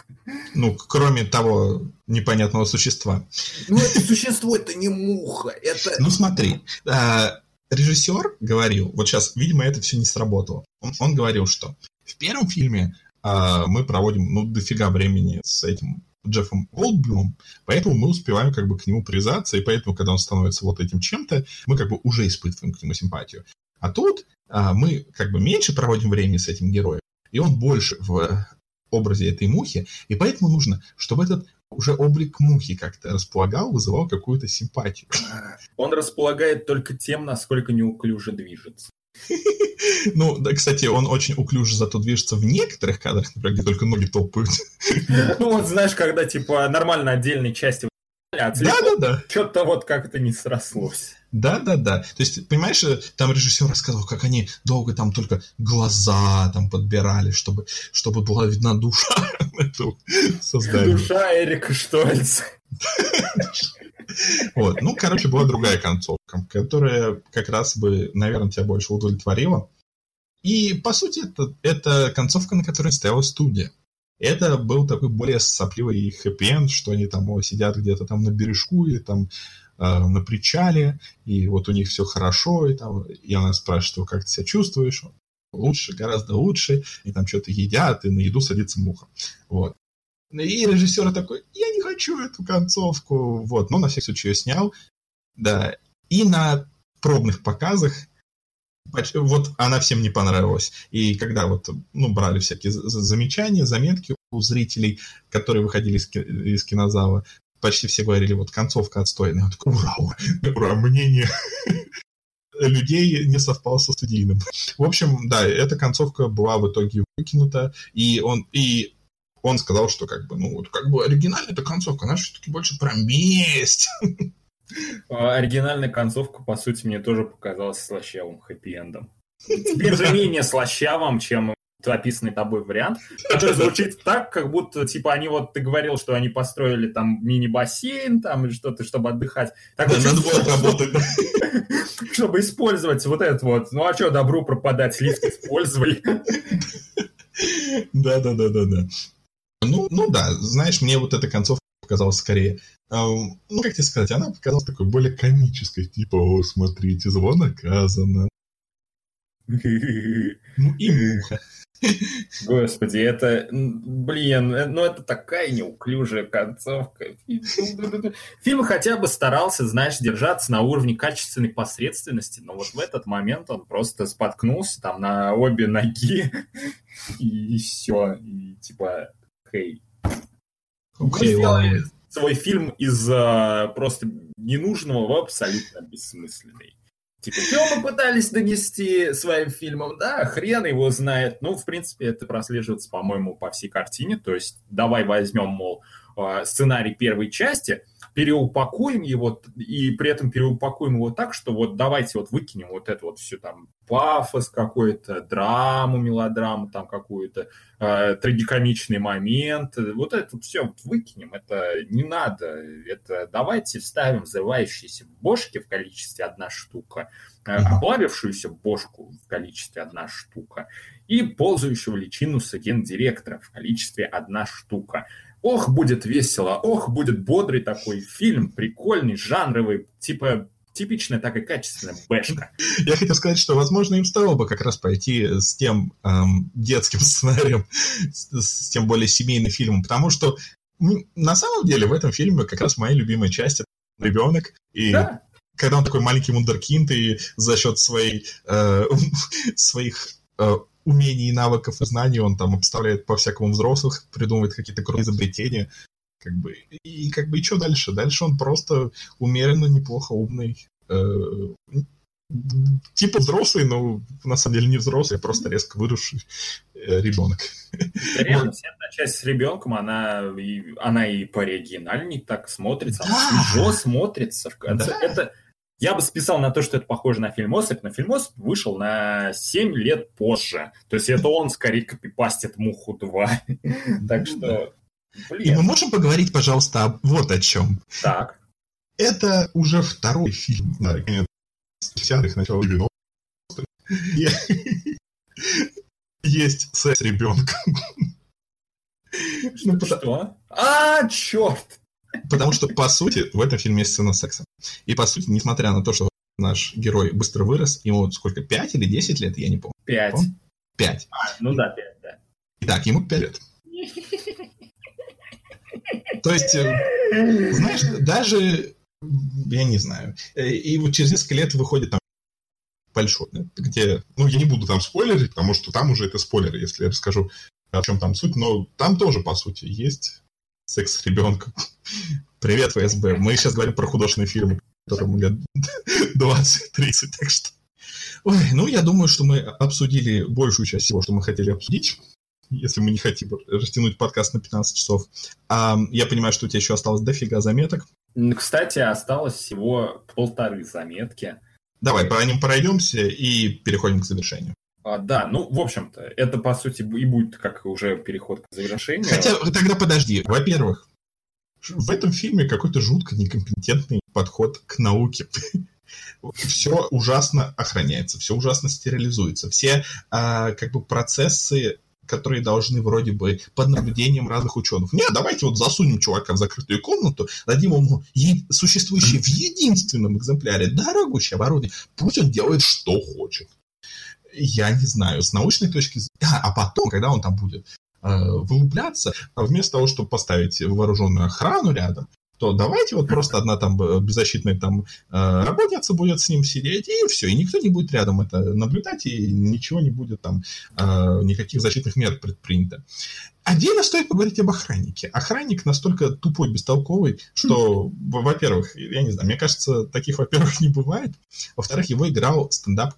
Ну, кроме того непонятного существа. Ну, это существо, это не муха, это... Ну, смотри, а, режиссер говорил, вот сейчас, видимо, это все не сработало. Он, он говорил, что в первом фильме мы проводим, ну, дофига времени с этим Джеффом Голдблюмом, поэтому мы успеваем как бы к нему привязаться, и поэтому, когда он становится вот этим чем-то, мы как бы уже испытываем к нему симпатию. А тут а, мы как бы меньше проводим времени с этим героем, и он больше в образе этой мухи, и поэтому нужно, чтобы этот уже облик мухи как-то располагал, вызывал какую-то симпатию. Он располагает только тем, насколько неуклюже движется. Ну, да, кстати, он очень уклюже зато движется в некоторых кадрах, например, где только ноги топают. Ну, вот знаешь, когда, типа, нормально отдельные части а да-да-да. Что-то вот как-то не срослось. Да-да-да. То есть, понимаешь, э, там режиссер рассказывал, как они долго там только глаза там подбирали, чтобы, чтобы была видна душа этого создания. Душа Эрика Штольца. Вот. Ну, короче, была другая концовка, которая как раз бы, наверное, тебя больше удовлетворила. И, по сути, это, это концовка, на которой стояла студия. Это был такой более сопливый хэппи что они там сидят где-то там на бережку или там э, на причале, и вот у них все хорошо, и там, и она спрашивает как ты себя чувствуешь? Лучше, гораздо лучше, и там что-то едят, и на еду садится муха. Вот. И режиссер такой, я не хочу эту концовку, вот, но на всякий случай ее снял, да, и на пробных показах вот она всем не понравилась. И когда вот, ну, брали всякие замечания, заметки у зрителей, которые выходили из, кинозала, почти все говорили, вот, концовка отстойная. Он такой, ура, ура, мнение людей не совпало со студийным. В общем, да, эта концовка была в итоге выкинута, и он, и он сказал, что как бы, ну, вот как бы оригинальная эта концовка, она все-таки больше про месть. А, оригинальная концовка, по сути, мне тоже показалась слащавым хэппи-эндом. Теперь же менее слащавым, чем описанный тобой вариант, который звучит так, как будто, типа, они вот, ты говорил, что они построили там мини-бассейн, там, или что-то, чтобы отдыхать. Так да, надо было работать. Чтобы использовать вот это вот. Ну, а что, добру пропадать, лифт использовали. Да-да-да-да-да. Ну, ну да, знаешь, мне вот эта концовка показалась скорее, эм, ну, как тебе сказать, она показалась такой более комической, типа, о, смотрите, зло наказано. Ну и муха. Господи, это, блин, э, ну это такая неуклюжая концовка. Фильм хотя бы старался, знаешь, держаться на уровне качественной посредственности, но вот в этот момент он просто споткнулся там на обе ноги, и все, и типа, хей. Okay, сделали свой фильм из uh, просто ненужного в абсолютно бессмысленный. Типа, что мы пытались донести своим фильмом? Да, хрен его знает. Ну, в принципе, это прослеживается, по-моему, по всей картине. То есть, давай возьмем, мол, а, сценарий первой части, переупакуем его, и при этом переупакуем его так, что вот давайте вот выкинем вот это вот все там пафос какой-то, драму, мелодраму там какую-то, э, трагикомичный момент, вот это вот все выкинем, это не надо, это давайте вставим взрывающиеся бошки в количестве одна штука, э, оплавившуюся бошку в количестве одна штука и ползающего личинуса гендиректора в количестве одна штука. Ох, будет весело, ох, будет бодрый такой фильм, прикольный, жанровый, типа типичная такая качественная бэшка. Я хотел сказать, что, возможно, им стоило бы как раз пойти с тем эм, детским сценарием, с, с тем более семейным фильмом, потому что на самом деле в этом фильме как раз моя любимая часть — это ребенок, и да. когда он такой маленький мундеркинд, и за счет своей, э, своих э, умений, навыков и знаний, он там обставляет по-всякому взрослых, придумывает какие-то крутые изобретения, как бы, и как бы и что дальше? Дальше он просто умеренно, неплохо умный, э, типа взрослый, но на самом деле не взрослый, а просто резко выросший э, ребенок. Реально, вся эта часть с ребенком, она и, она и по оригинальней так смотрится, да. она свежо смотрится. Да. Это, я бы списал на то, что это похоже на фильм «Особь», но фильм «Особь» вышел на 7 лет позже. То есть это он скорее копипастит «Муху 2». Так что, блин. И мы можем поговорить, пожалуйста, вот о чем. Так. Это уже второй фильм, да, конец 50-х, начало 90-х. Есть секс с ребенком. Что? А, черт! Потому что, по сути, в этом фильме есть сцена секса. И, по сути, несмотря на то, что наш герой быстро вырос, ему сколько, 5 или 10 лет, я не помню. 5. 5. А, ну да, 5, да. Итак, ему 5 лет. То есть, э, знаешь, даже, я не знаю, э, и вот через несколько лет выходит там большой, где, ну, я не буду там спойлерить, потому что там уже это спойлеры, если я расскажу, о чем там суть, но там тоже, по сути, есть секс с ребенком. Привет, ФСБ. Мы сейчас говорим про художественный фильм, которому лет 20-30, так что... Ой, ну, я думаю, что мы обсудили большую часть всего, что мы хотели обсудить, если мы не хотим растянуть подкаст на 15 часов. А, я понимаю, что у тебя еще осталось дофига заметок. Кстати, осталось всего полторы заметки. Давай, по ним пройдемся и переходим к завершению. А, да, ну, в общем-то, это, по сути, и будет как уже переход к завершению. Хотя, тогда подожди. Во-первых, в этом фильме какой-то жутко некомпетентный подход к науке. Все ужасно охраняется, все ужасно стерилизуется. Все а, как бы процессы которые должны вроде бы под наблюдением разных ученых. Нет, давайте вот засунем чувака в закрытую комнату, дадим ему е- существующее в единственном экземпляре дорогущее оборудование. Пусть он делает, что хочет я не знаю, с научной точки зрения. А, а потом, когда он там будет э, вылупляться, вместо того, чтобы поставить вооруженную охрану рядом, то давайте вот просто одна там э, беззащитная там э, работница будет с ним сидеть, и все, и никто не будет рядом это наблюдать, и ничего не будет там, э, никаких защитных мер предпринято. Отдельно стоит поговорить об охраннике. Охранник настолько тупой, бестолковый, что, во-первых, я не знаю, мне кажется, таких, во-первых, не бывает. Во-вторых, его играл стендап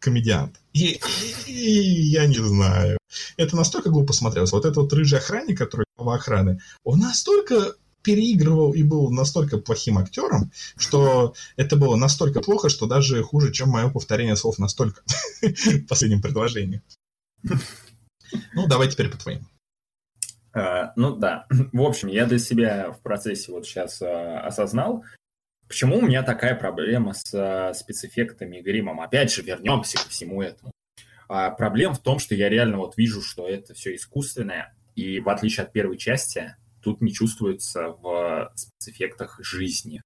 комедиант. И, и, и я не знаю. Это настолько глупо смотрелось. Вот этот вот рыжий охранник, который глава охраны, он настолько переигрывал и был настолько плохим актером, что это было настолько плохо, что даже хуже, чем мое повторение слов настолько в последнем предложении. Ну, давай теперь по твоим. Uh, ну да. В общем, я для себя в процессе вот сейчас uh, осознал, почему у меня такая проблема с uh, спецэффектами и гримом. Опять же, вернемся ко всему этому. Проблема в том, что я реально вот вижу, что это все искусственное, и в отличие от первой части, тут не чувствуется в спецэффектах жизни.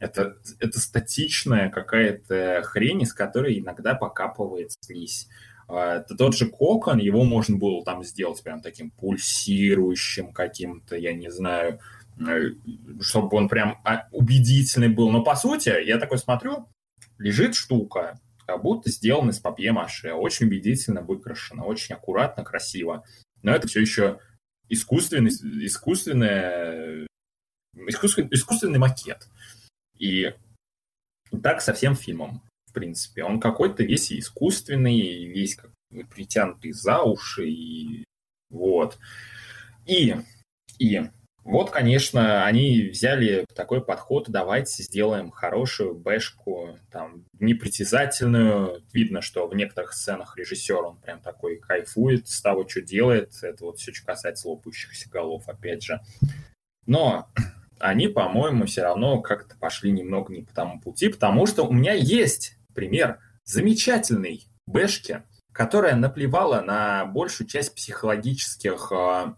Это, это статичная какая-то хрень, из которой иногда покапывает слизь. А, это тот же кокон, его можно было там сделать прям таким пульсирующим каким-то, я не знаю, э, чтобы он прям а, убедительный был. Но по сути, я такой смотрю, лежит штука, как будто сделана из папье-маше, очень убедительно выкрашена, очень аккуратно, красиво. Но это все еще искусственный, искусственное, искусственный, искусственный макет. И так со всем фильмом, в принципе. Он какой-то весь искусственный, весь как притянутый за уши, и вот. И, и вот, конечно, они взяли такой подход, давайте сделаем хорошую бэшку, там, непритязательную. Видно, что в некоторых сценах режиссер, он прям такой кайфует с того, что делает. Это вот все, что касается лопающихся голов, опять же. Но они, по-моему, все равно как-то пошли немного не по тому пути, потому что у меня есть пример замечательной бэшки, которая наплевала на большую часть психологических э,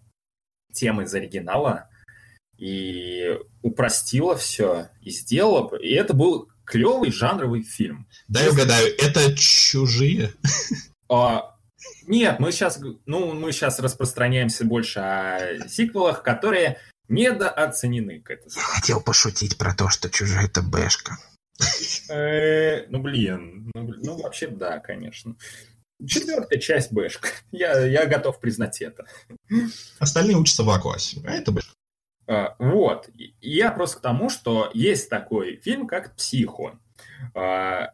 тем из оригинала, и упростила все, и сделала. И это был клевый жанровый фильм. Дай Честно. угадаю, это чужие? А, нет, мы сейчас, ну, мы сейчас распространяемся больше о сиквелах, которые недооценены. Я хотел пошутить про то, что чужая это бэшка. Э, ну, блин, ну, ну, вообще да, конечно. Четвертая часть бэшка. Я, я готов признать это. Остальные учатся в А-классе, а это бэшка. А, вот. Я просто к тому, что есть такой фильм, как «Психо». А,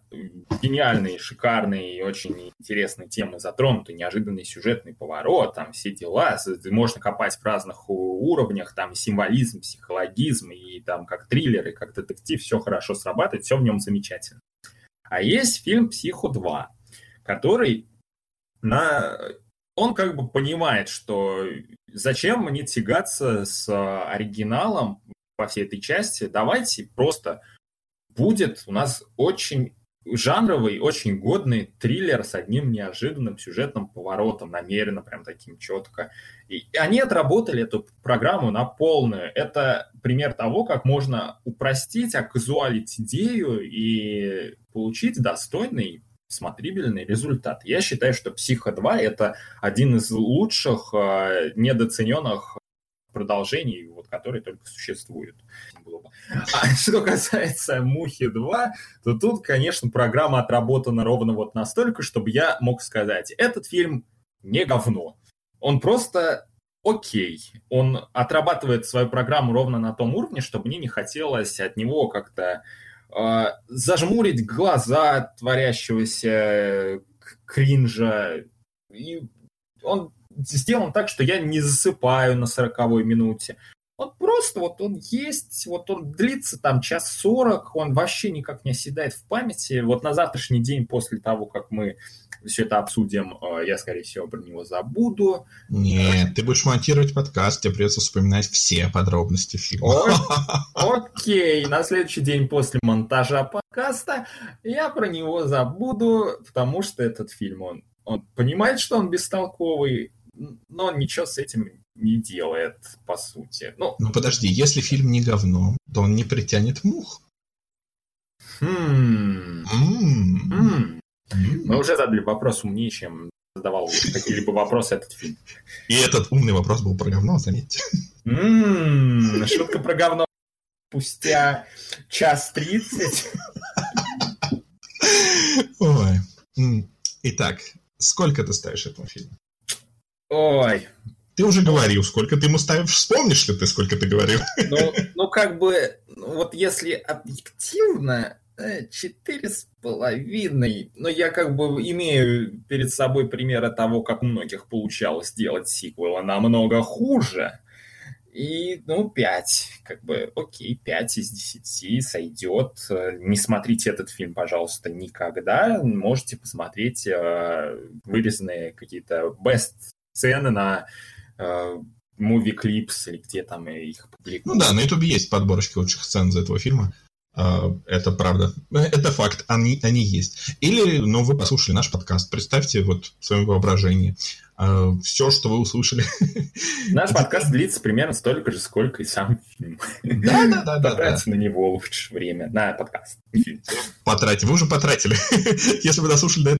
гениальный, шикарный, очень интересные темы затронуты, неожиданный сюжетный поворот, там все дела, можно копать в разных уровнях, там символизм, психологизм, и там как триллер, и как детектив, все хорошо срабатывает, все в нем замечательно. А есть фильм «Психо 2», который на он как бы понимает, что зачем мне тягаться с оригиналом по всей этой части, давайте просто будет у нас очень жанровый, очень годный триллер с одним неожиданным сюжетным поворотом, намеренно, прям таким четко. И они отработали эту программу на полную. Это пример того, как можно упростить, оказуалить идею и получить достойный смотрибельный результат. Я считаю, что «Психо 2» — это один из лучших э, недооцененных продолжений, вот, которые только существуют. А что касается «Мухи 2», то тут, конечно, программа отработана ровно вот настолько, чтобы я мог сказать, этот фильм не говно. Он просто окей. Он отрабатывает свою программу ровно на том уровне, чтобы мне не хотелось от него как-то зажмурить глаза творящегося кринжа. И он сделан так, что я не засыпаю на сороковой минуте. Он просто вот он есть, вот он длится там час сорок, он вообще никак не оседает в памяти. Вот на завтрашний день после того, как мы все это обсудим, э, я, скорее всего, про него забуду. Нет, ты будешь монтировать подкаст, тебе придется вспоминать все подробности фильма. Окей, на следующий день после монтажа подкаста я про него забуду, потому что этот фильм, он, он понимает, что он бестолковый, но ничего с этим не делает, по сути. Ну, ну подожди, если фильм не говно, то он не притянет мух. Хм. Мы уже задали вопрос умнее, чем задавал какие-либо вопросы этот фильм. И этот умный вопрос был про говно, заметьте. Шутка про говно спустя час тридцать. Ой. Итак, сколько ты ставишь этому фильму? Ой, ты уже говорил, сколько ты ему ставишь. Вспомнишь ли ты, сколько ты говорил? Ну, ну как бы, вот если объективно, Э, четыре с половиной. Но я как бы имею перед собой примеры того, как у многих получалось сделать сиквелы намного хуже. И, ну, 5. Как бы, окей, 5 из 10 сойдет. Не смотрите этот фильм, пожалуйста, никогда. Можете посмотреть э, вырезанные какие-то бест-сцены на э, Movie Clips или где там их публикуют. Ну да, на YouTube есть подборочки лучших сцен из этого фильма. А, это правда. Это факт. Они, они есть. Или, ну, вы послушали наш подкаст. Представьте вот в своем воображении а, все, что вы услышали. Наш подкаст длится примерно столько же, сколько и сам фильм. Да, да, да. Потратьте на него лучше время. На подкаст. Потратьте. Вы уже потратили. Если вы дослушали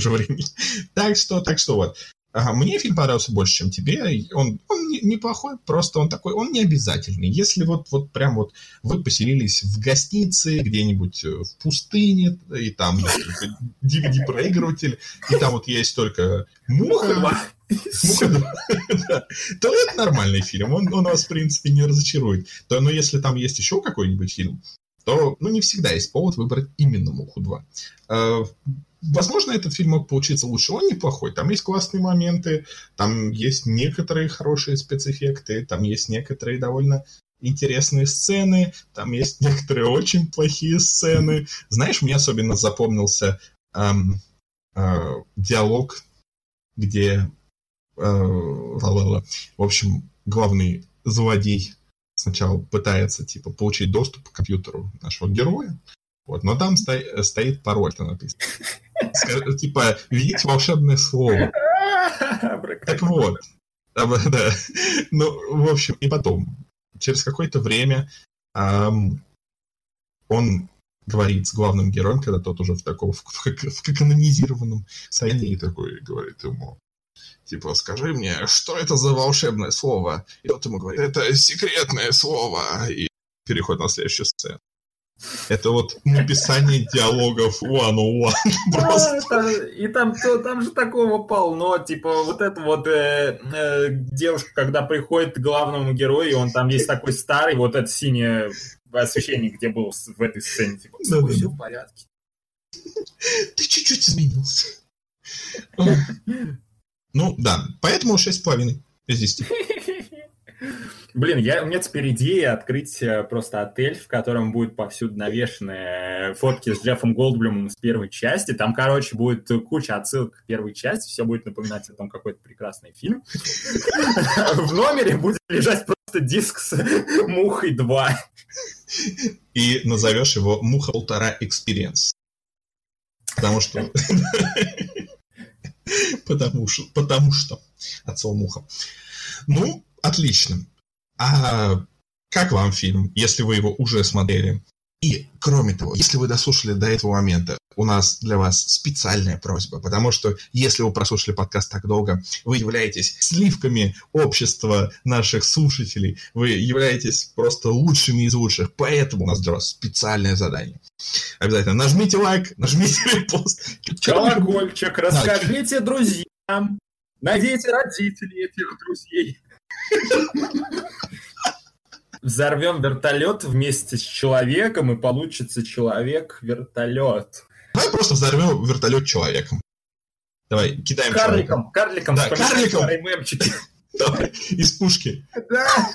же времени. Так что, так что вот. Ага, мне фильм понравился больше, чем тебе. Он, он неплохой, просто он такой, он не обязательный. Если вот, вот прям вот вы поселились в гостинице где-нибудь э, в пустыне, и там DVD-проигрыватель, и там вот есть только муха, муха то это нормальный фильм. Он, он вас, в принципе, не разочарует. То, но если там есть еще какой-нибудь фильм, то ну, не всегда есть повод выбрать именно «Муху 2». Возможно, этот фильм мог получиться лучше. Он неплохой. Там есть классные моменты, там есть некоторые хорошие спецэффекты, там есть некоторые довольно интересные сцены, там есть некоторые очень плохие сцены. Знаешь, мне особенно запомнился эм, э, диалог, где, э, в общем, главный злодей сначала пытается типа получить доступ к компьютеру нашего героя, вот, но там сто, стоит пароль-то написан. Типа, видите волшебное слово. Так вот. Да. Ну, в общем, и потом, через какое-то время он говорит с главным героем, когда тот уже в таком, в, в, в канонизированном состоянии такой говорит ему, типа, скажи мне, что это за волшебное слово? И тот ему говорит, это секретное слово. И переход на следующую сцену. Это вот написание диалогов one-on-one. Просто. И там, там же такого полно. Типа вот это вот э, э, девушка, когда приходит к главному герою, и он там есть такой старый, вот это синее освещение, где был в этой сцене. Типа, да, да, все в порядке. Ты чуть-чуть изменился. Ну, да. Поэтому 6,5 из 10. Блин, я, у меня теперь идея открыть э, просто отель, в котором будет повсюду навешены фотки с Джеффом Голдблюмом с первой части. Там, короче, будет куча отсылок к первой части, все будет напоминать о том, какой-то прекрасный фильм. В номере будет лежать просто диск с «Мухой 2». И назовешь его «Муха полтора experience». Потому что... Потому что... Потому что. От слова «муха». Ну, отлично. А как вам фильм, если вы его уже смотрели? И, кроме того, если вы дослушали до этого момента, у нас для вас специальная просьба, потому что если вы прослушали подкаст так долго, вы являетесь сливками общества наших слушателей, вы являетесь просто лучшими из лучших, поэтому у нас для вас специальное задание. Обязательно нажмите лайк, нажмите репост. Колокольчик, расскажите друзьям, найдите родителей этих друзей. Взорвем вертолет вместе с человеком, и получится человек-вертолет. Давай просто взорвем вертолет человеком. Давай, кидаем карликом, человека. Карликом, да, карликом. Давай, из пушки. Да.